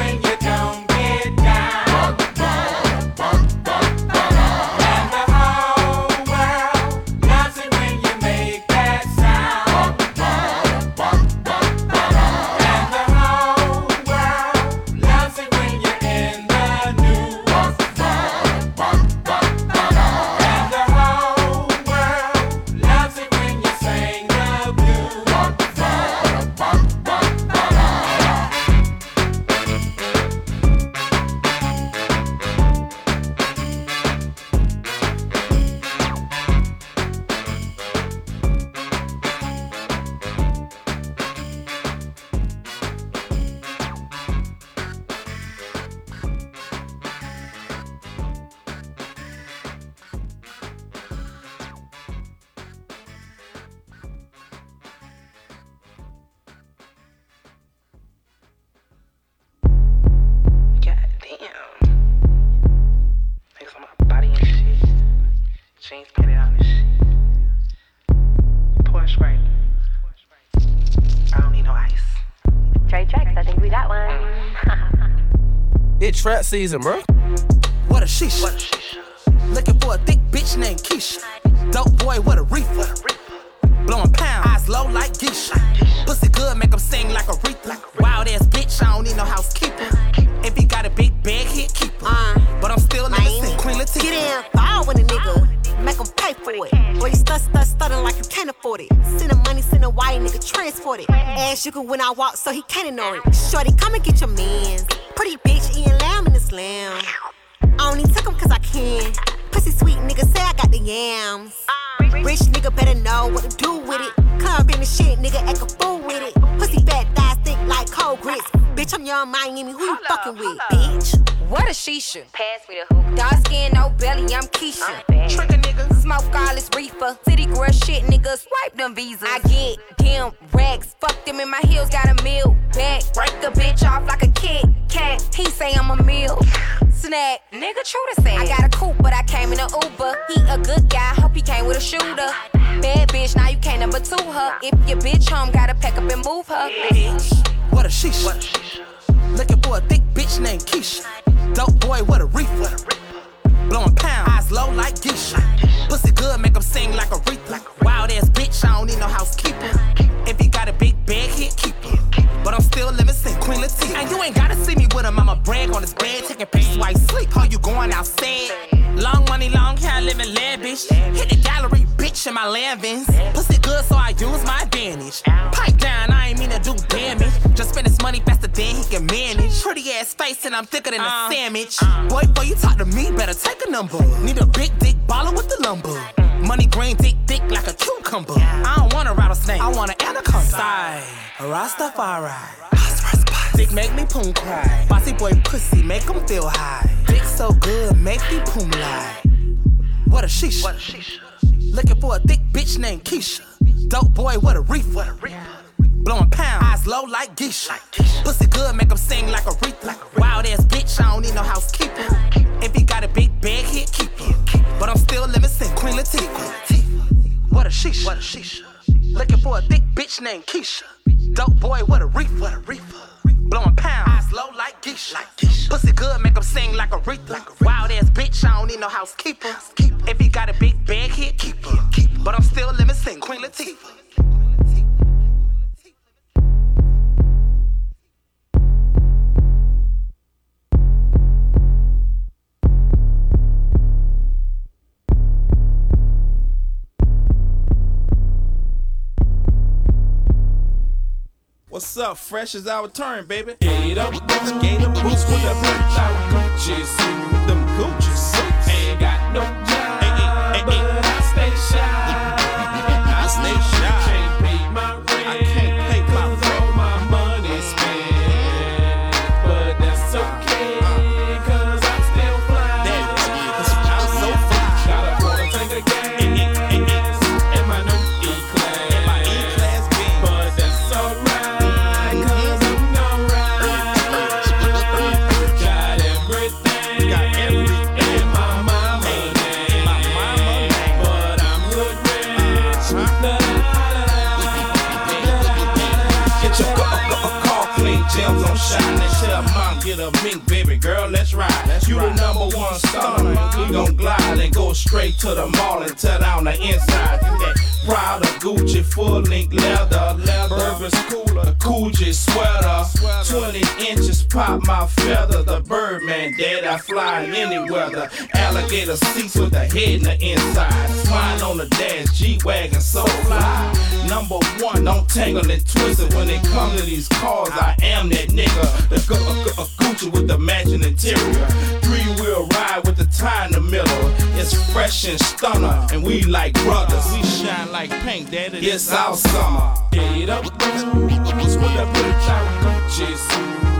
It season, bro. What a sheesh. Looking for a thick bitch named Keisha. Dope boy, what a reefer. Blowing pound, eyes low like geisha. Pussy good, make him sing like a Aretha. Wild ass bitch, I don't need no housekeeper. If he got a big bag, he'll keep her. Uh, but I'm still innocent, Queen Latifah. Get in, fall with a nigga, make him pay for it. Boy, you stut, stut, stuttin' like you can't afford it. Send him money, send a white nigga, transport it. Ass you can when I walk, so he can't ignore it. Shorty, come and get your mans. Pretty bitch, eating lamb in the slam. I only took him cause I can. Pussy sweet nigga, say I got the yams. Rich nigga better know what to do with it. Club in the shit, nigga, act a fool with it. Pussy fat, thighs like cold grits. Bitch, I'm young Miami, who you fucking with, bitch? What a shisha. Pass me the hookah. Dark skin, no belly, I'm Keisha. Trick a nigga. Smoke all this reefer. City girl shit, nigga. Swipe them visas. I get them racks. Fuck them in my heels, got a meal back. Break a bitch off like a Kit Kat. He say I'm a meal. Snack, nigga, true to say. I got a coupe, but I came in a Uber. He a good guy, hope he came with a shooter. Bad bitch, now you can't number two her. If your bitch home, gotta pack up and move her. Bitch. What a sheesh. What a sheesh. Looking for a thick bitch named Keisha. Dope boy, what a reefer. Blowing pound, eyes low like geisha. Pussy good, make him sing like a Aretha. Wild ass bitch, I don't need no housekeeper. If he got a big bag, he'll keep. But I'm still limited, Queen Latifah. And you ain't gotta see me with him, I'ma brag on his bed, taking pictures while he sleep. How you going outside? Long money, long hair, living lavish. Hit the gallery, bitch, in my Lavins. Pussy good, so I use my advantage. Pipe down, I ain't mean to do damage. Just spend his money faster than he can manage. Pretty ass face, and I'm thicker than a uh. sandwich. Boy, boy, you talk to me, better take a number. Need a big dick baller with the lumber. Money green, dick, thick like a cucumber. I don't want a rattlesnake, I want an anaconda. Sigh, a Rastafari. Dick make me poom cry. Bossy boy pussy make him feel high. Dick so good, make me poom lie. What a sheesh. What a sheesh. Looking for a thick bitch named Keisha. Dope boy, what a reefer. Blowing pound, eyes low like geisha. Pussy good, make him sing like a Aretha. Wild ass bitch, I don't need no housekeeper. If he got a big bag, he'll keep her. But I'm still living sin, Queen Latifah. What a sheesh. What a sheesh. Looking for a thick bitch named Keisha. Dope boy, what a reefer. What a reefer. Blowing pound, eyes low like geisha. Pussy good, make him sing like a Aretha. Wild ass bitch, I don't need no housekeeper. If he got a big bag, he'll keep her. But I'm still living sin, Queen Latifah. What's up? Fresh is our turn, baby. Skate up, skate up, boots with the boots out. Straight to the mall and tear down the inside. That Prada, Gucci, full length leather, leather. Bourbon's cooler, Coogi sweater, 20 inches pop my feather. The Birdman, dead, I fly in any weather. Alligator seats with the head in the inside. Swine on the dash, G-Wagon, so fly. Number one, don't tangle and twist it when it comes to these cars. I am that nigga. The gu- gu- gu- Gucci with the matching interior. Wheel ride with the tie in the middle. It's fresh and stunner, and we like brothers. We shine like pink, daddy. It's our summer. Get up, boots with the bitch out Gucci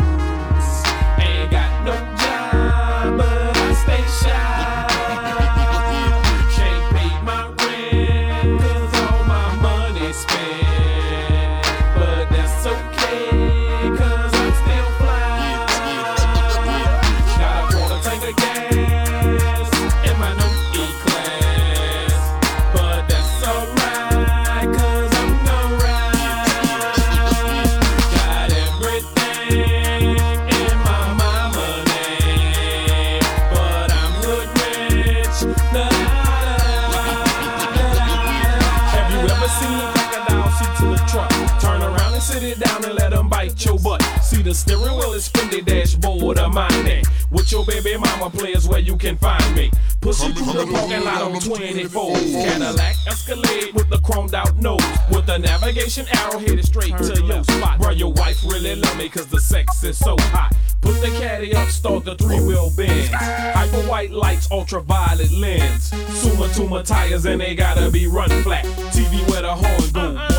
the steering wheel is Fendi dashboard of mine. With your baby mama players where you can find me. Pushing through the parking lot on 24. Cadillac Escalade with the chromed out nose. With the navigation arrow headed straight to your spot. Bro, your wife really love me cause the sex is so hot. Put the caddy up, start the three wheel bends. Hyper white lights, ultraviolet lens. Sumitomo tires and they gotta be run flat. TV where the horn go.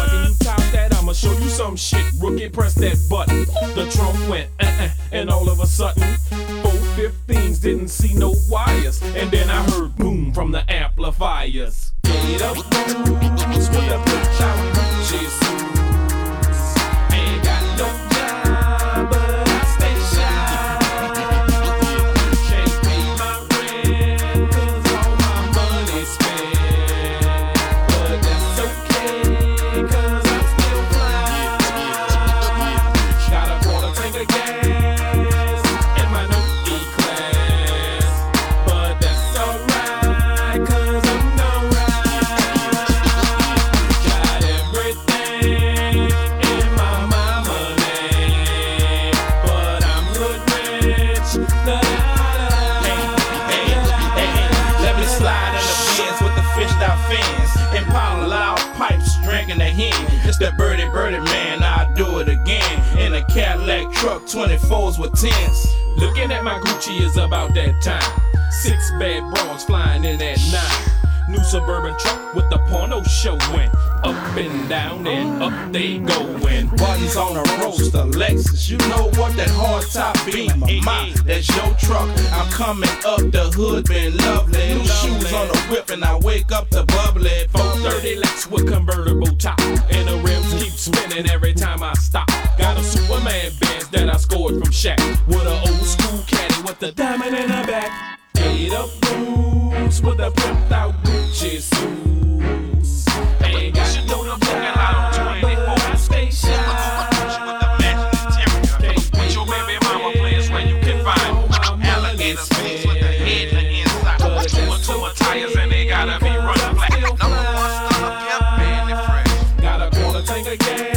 That? I'ma show you some shit. Rookie, press that button. The trunk went, uh uh, and all of a sudden, four 15s didn't see no wires. And then I heard boom from the amplifiers. Get up, booms with the bitch out. Jesus. Truck, 24s with 10s. Looking at my Gucci is about that time. Six bad bras flying in at nine. New suburban truck with the porno showing. Up and down and up they going. Buttons on a roaster, Lexus. You know what that hard top be? My, that's your truck. I'm coming up the hood, been lovely. New shoes on the whip and I wake up to bubbly. 430 Lex with convertible top. And the rims keep spinning every time I stop. Got a Superman Benz that I scored from Shaq. With an old school caddy with the diamond in the back. Eight up boots with a pimped out Gucci suits. A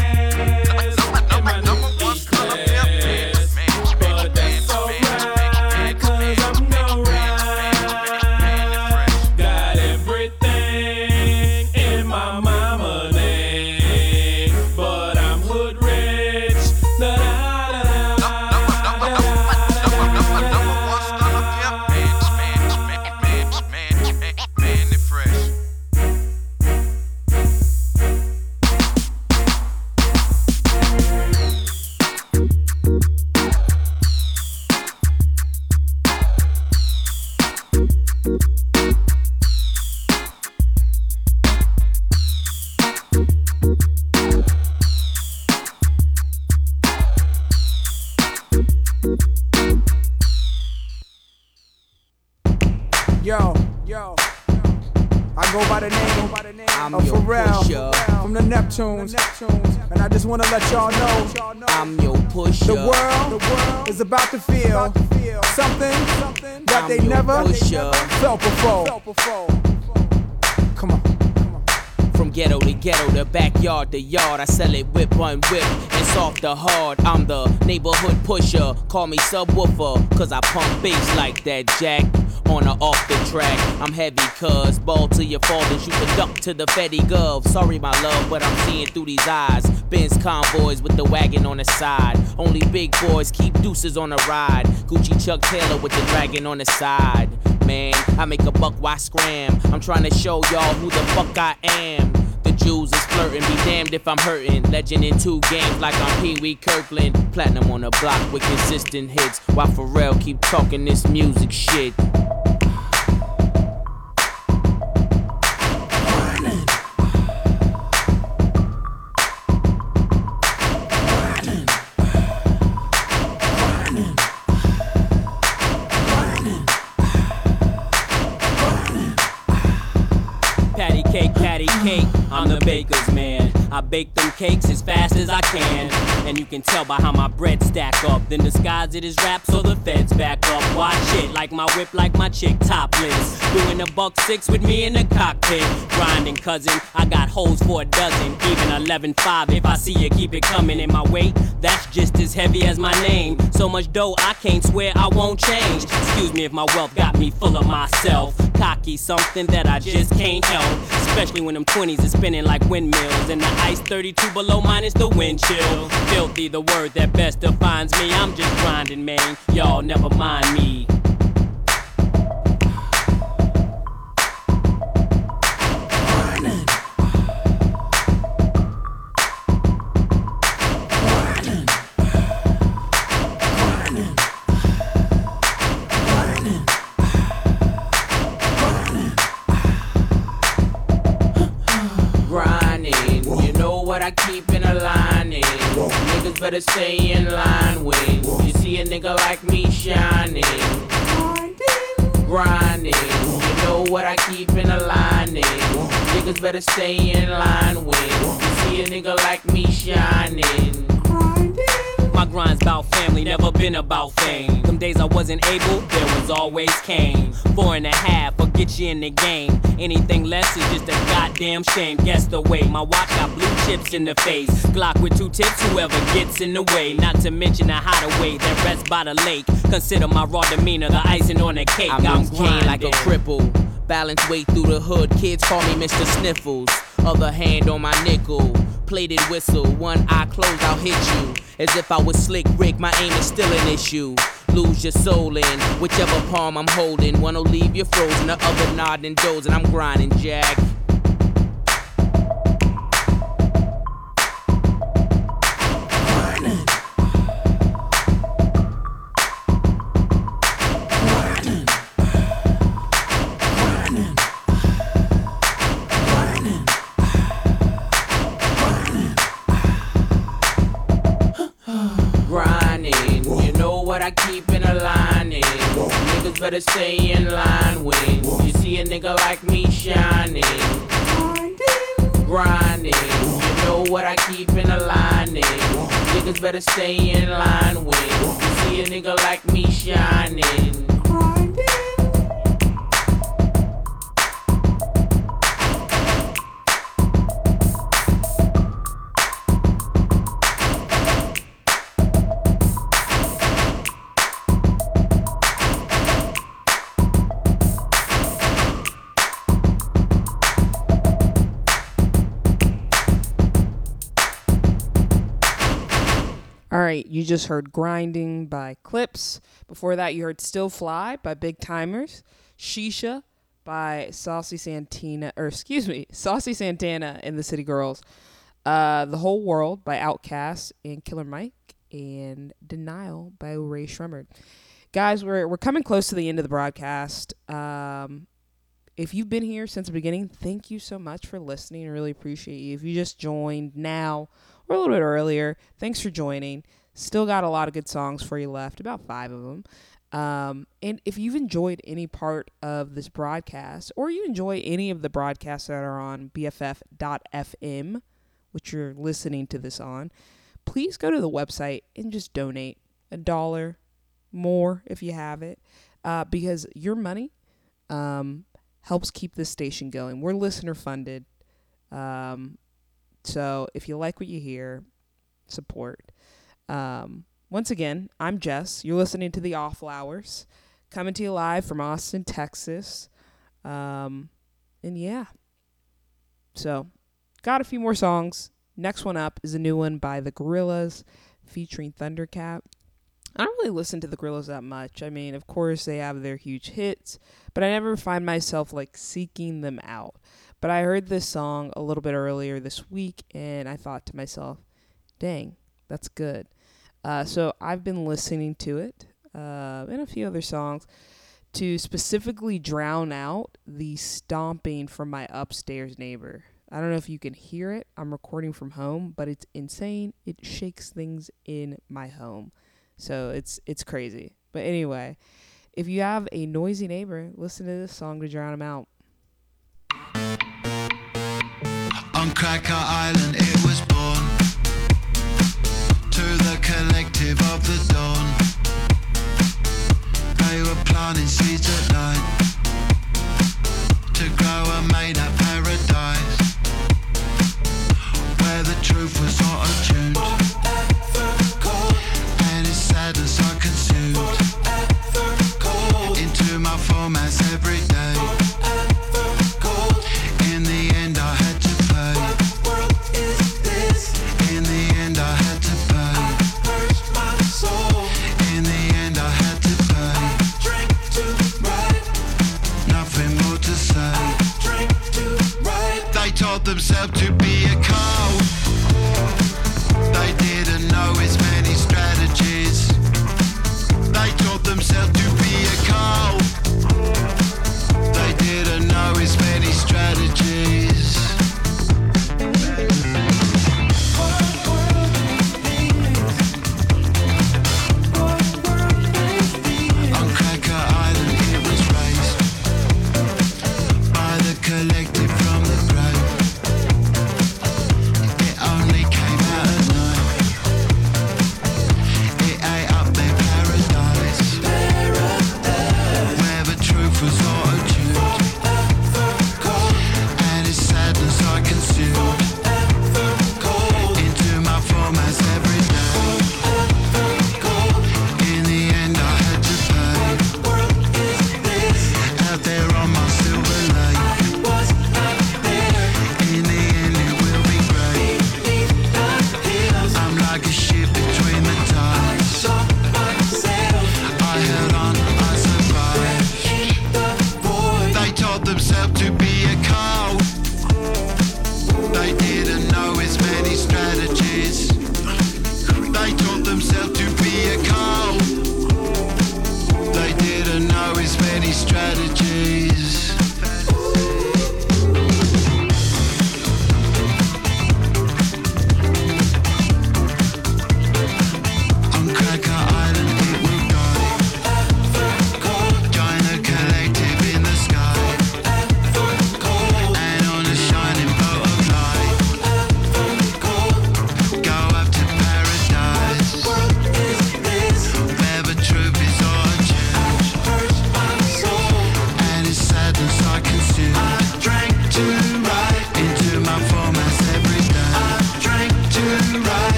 to yard, I sell it whip on whip and soft to hard. I'm the neighborhood pusher. Call me subwoofer, cause I pump bass like that jack. On or off the track, I'm heavy, cuz ball to your fathers, you can duck to the Fetty Gov. Sorry, my love, but I'm seeing through these eyes. Benz convoys with the wagon on the side. Only big boys keep deuces on the ride. Gucci Chuck Taylor with the dragon on the side. Man, I make a buck, why scram? I'm trying to show y'all who the fuck I am. The Jews is flirting, be damned if I'm hurting. Legend in two games like I'm Pee Wee Kirkland. Platinum on the block with consistent hits. While Pharrell keep talking this music shit. Patty I bake them cakes as fast as I can. And you can tell by how my bread stack up. Then disguise it as rap so the feds back up. Watch it like my whip, like my chick topless. Doing a buck six with me in the cockpit. Grinding, cousin. I got holes for a dozen. Even 11.5 if I see you keep it coming in my weight. That's just as heavy as my name. So much dough, I can't swear I won't change. Excuse me if my wealth got me full of myself. Cocky, something that I just can't help. Especially when them 20s is spinning like windmills. And the ice 32 below minus the wind chill. Filthy, the word that best defines me. I'm just grinding, man. Y'all never mind me. Better stay in line when you see a nigga like me shining. Grinding. You know what I keep in a lining. Niggas better stay in line when you see a nigga like me shining. My grind's about family, never been about fame. Them days I wasn't able, there was always Kane. Four and a half, I'll get you in the game. Anything less is just a goddamn shame. Guess the way my watch got blue chips in the face. Glock with two tips, whoever gets in the way. Not to mention a hideaway that rests by the lake. Consider my raw demeanor the icing on the cake. I I'm cane like a cripple. Balance way through the hood. Kids call me Mr. Sniffles. Other hand on my nickel. Plated whistle. One eye closed, I'll hit you. As if I was slick Rick, my aim is still an issue. Lose your soul in whichever palm I'm holding. One'll leave you frozen, the other nodding dozing. I'm grinding, Jack. Better stay in line when you see a nigga like me shining. Grinding. You know what I keep in a lining. Niggas better stay in line when you see a nigga like me shining. You just heard Grinding by Clipse. Before that, you heard Still Fly by Big Tymers, Shisha by Saucy Santana, or excuse me, Saucy Santana and the City Girls, uh, The Whole World by Outkast and Killer Mike, and Denial by Rae Sremmurd. Guys, we're, we're coming close to the end of the broadcast. Um, if you've been here since the beginning, thank you so much for listening. I really appreciate you. If you just joined now or a little bit earlier, thanks for joining. Still got a lot of good songs for you left, about five of them. Um, and if you've enjoyed any part of this broadcast, or you enjoy any of the broadcasts that are on BFF.FM, which you're listening to this on, please go to the website and just donate a dollar more if you have it, uh, because your money um, helps keep this station going. We're listener funded. Um, so if you like what you hear, support. Um, once again, I'm Jess. You're listening to the Awful Hours, coming to you live from Austin, Texas. Um, and yeah. So, got a few more songs. Next one up is a new one by the Gorillaz featuring Thundercat. I don't really listen to the Gorillaz that much. I mean, of course, they have their huge hits, but I never find myself like seeking them out. But I heard this song a little bit earlier this week, and I thought to myself, dang, that's good. Uh, so I've been listening to it uh, and a few other songs to specifically drown out the stomping from my upstairs neighbor. I don't know if you can hear it. I'm recording from home, but it's insane. It shakes things in my home. So it's it's crazy. But anyway, if you have a noisy neighbor, listen to this song to drown them out. On Cracker Island, it was collective of the dawn. They were planting seeds at night to grow a made-up paradise where the truth was not a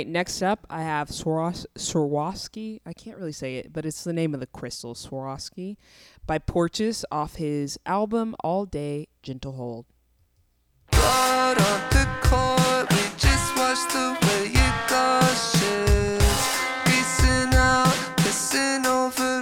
right, next up I have Swarovski. Swarovski. I can't really say it, but it's the name of the crystal, Swarovski, by Porches off his album All Day Gentle Hold. Over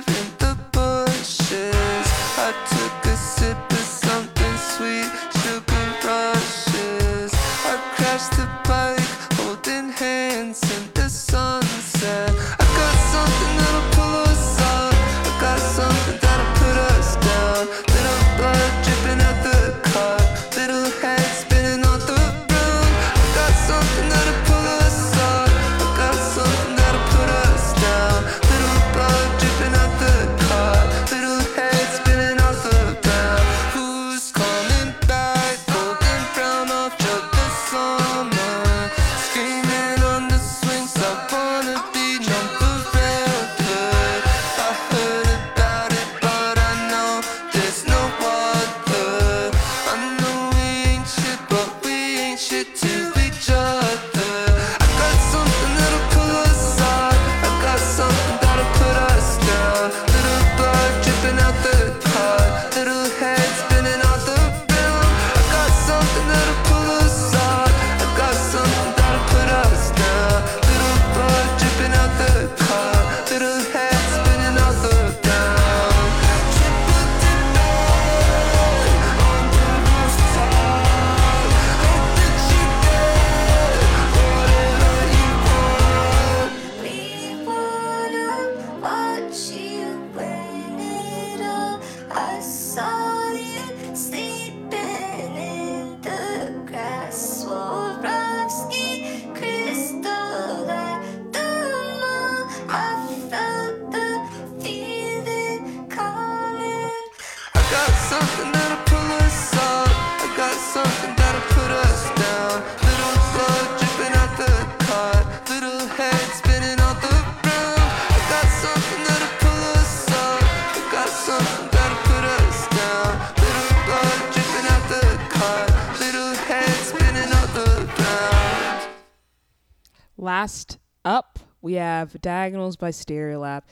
have Diagonals by Stereolab.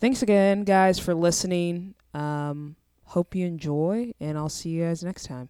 Thanks again, guys, for listening. Um, hope you enjoy, and I'll see you guys next time.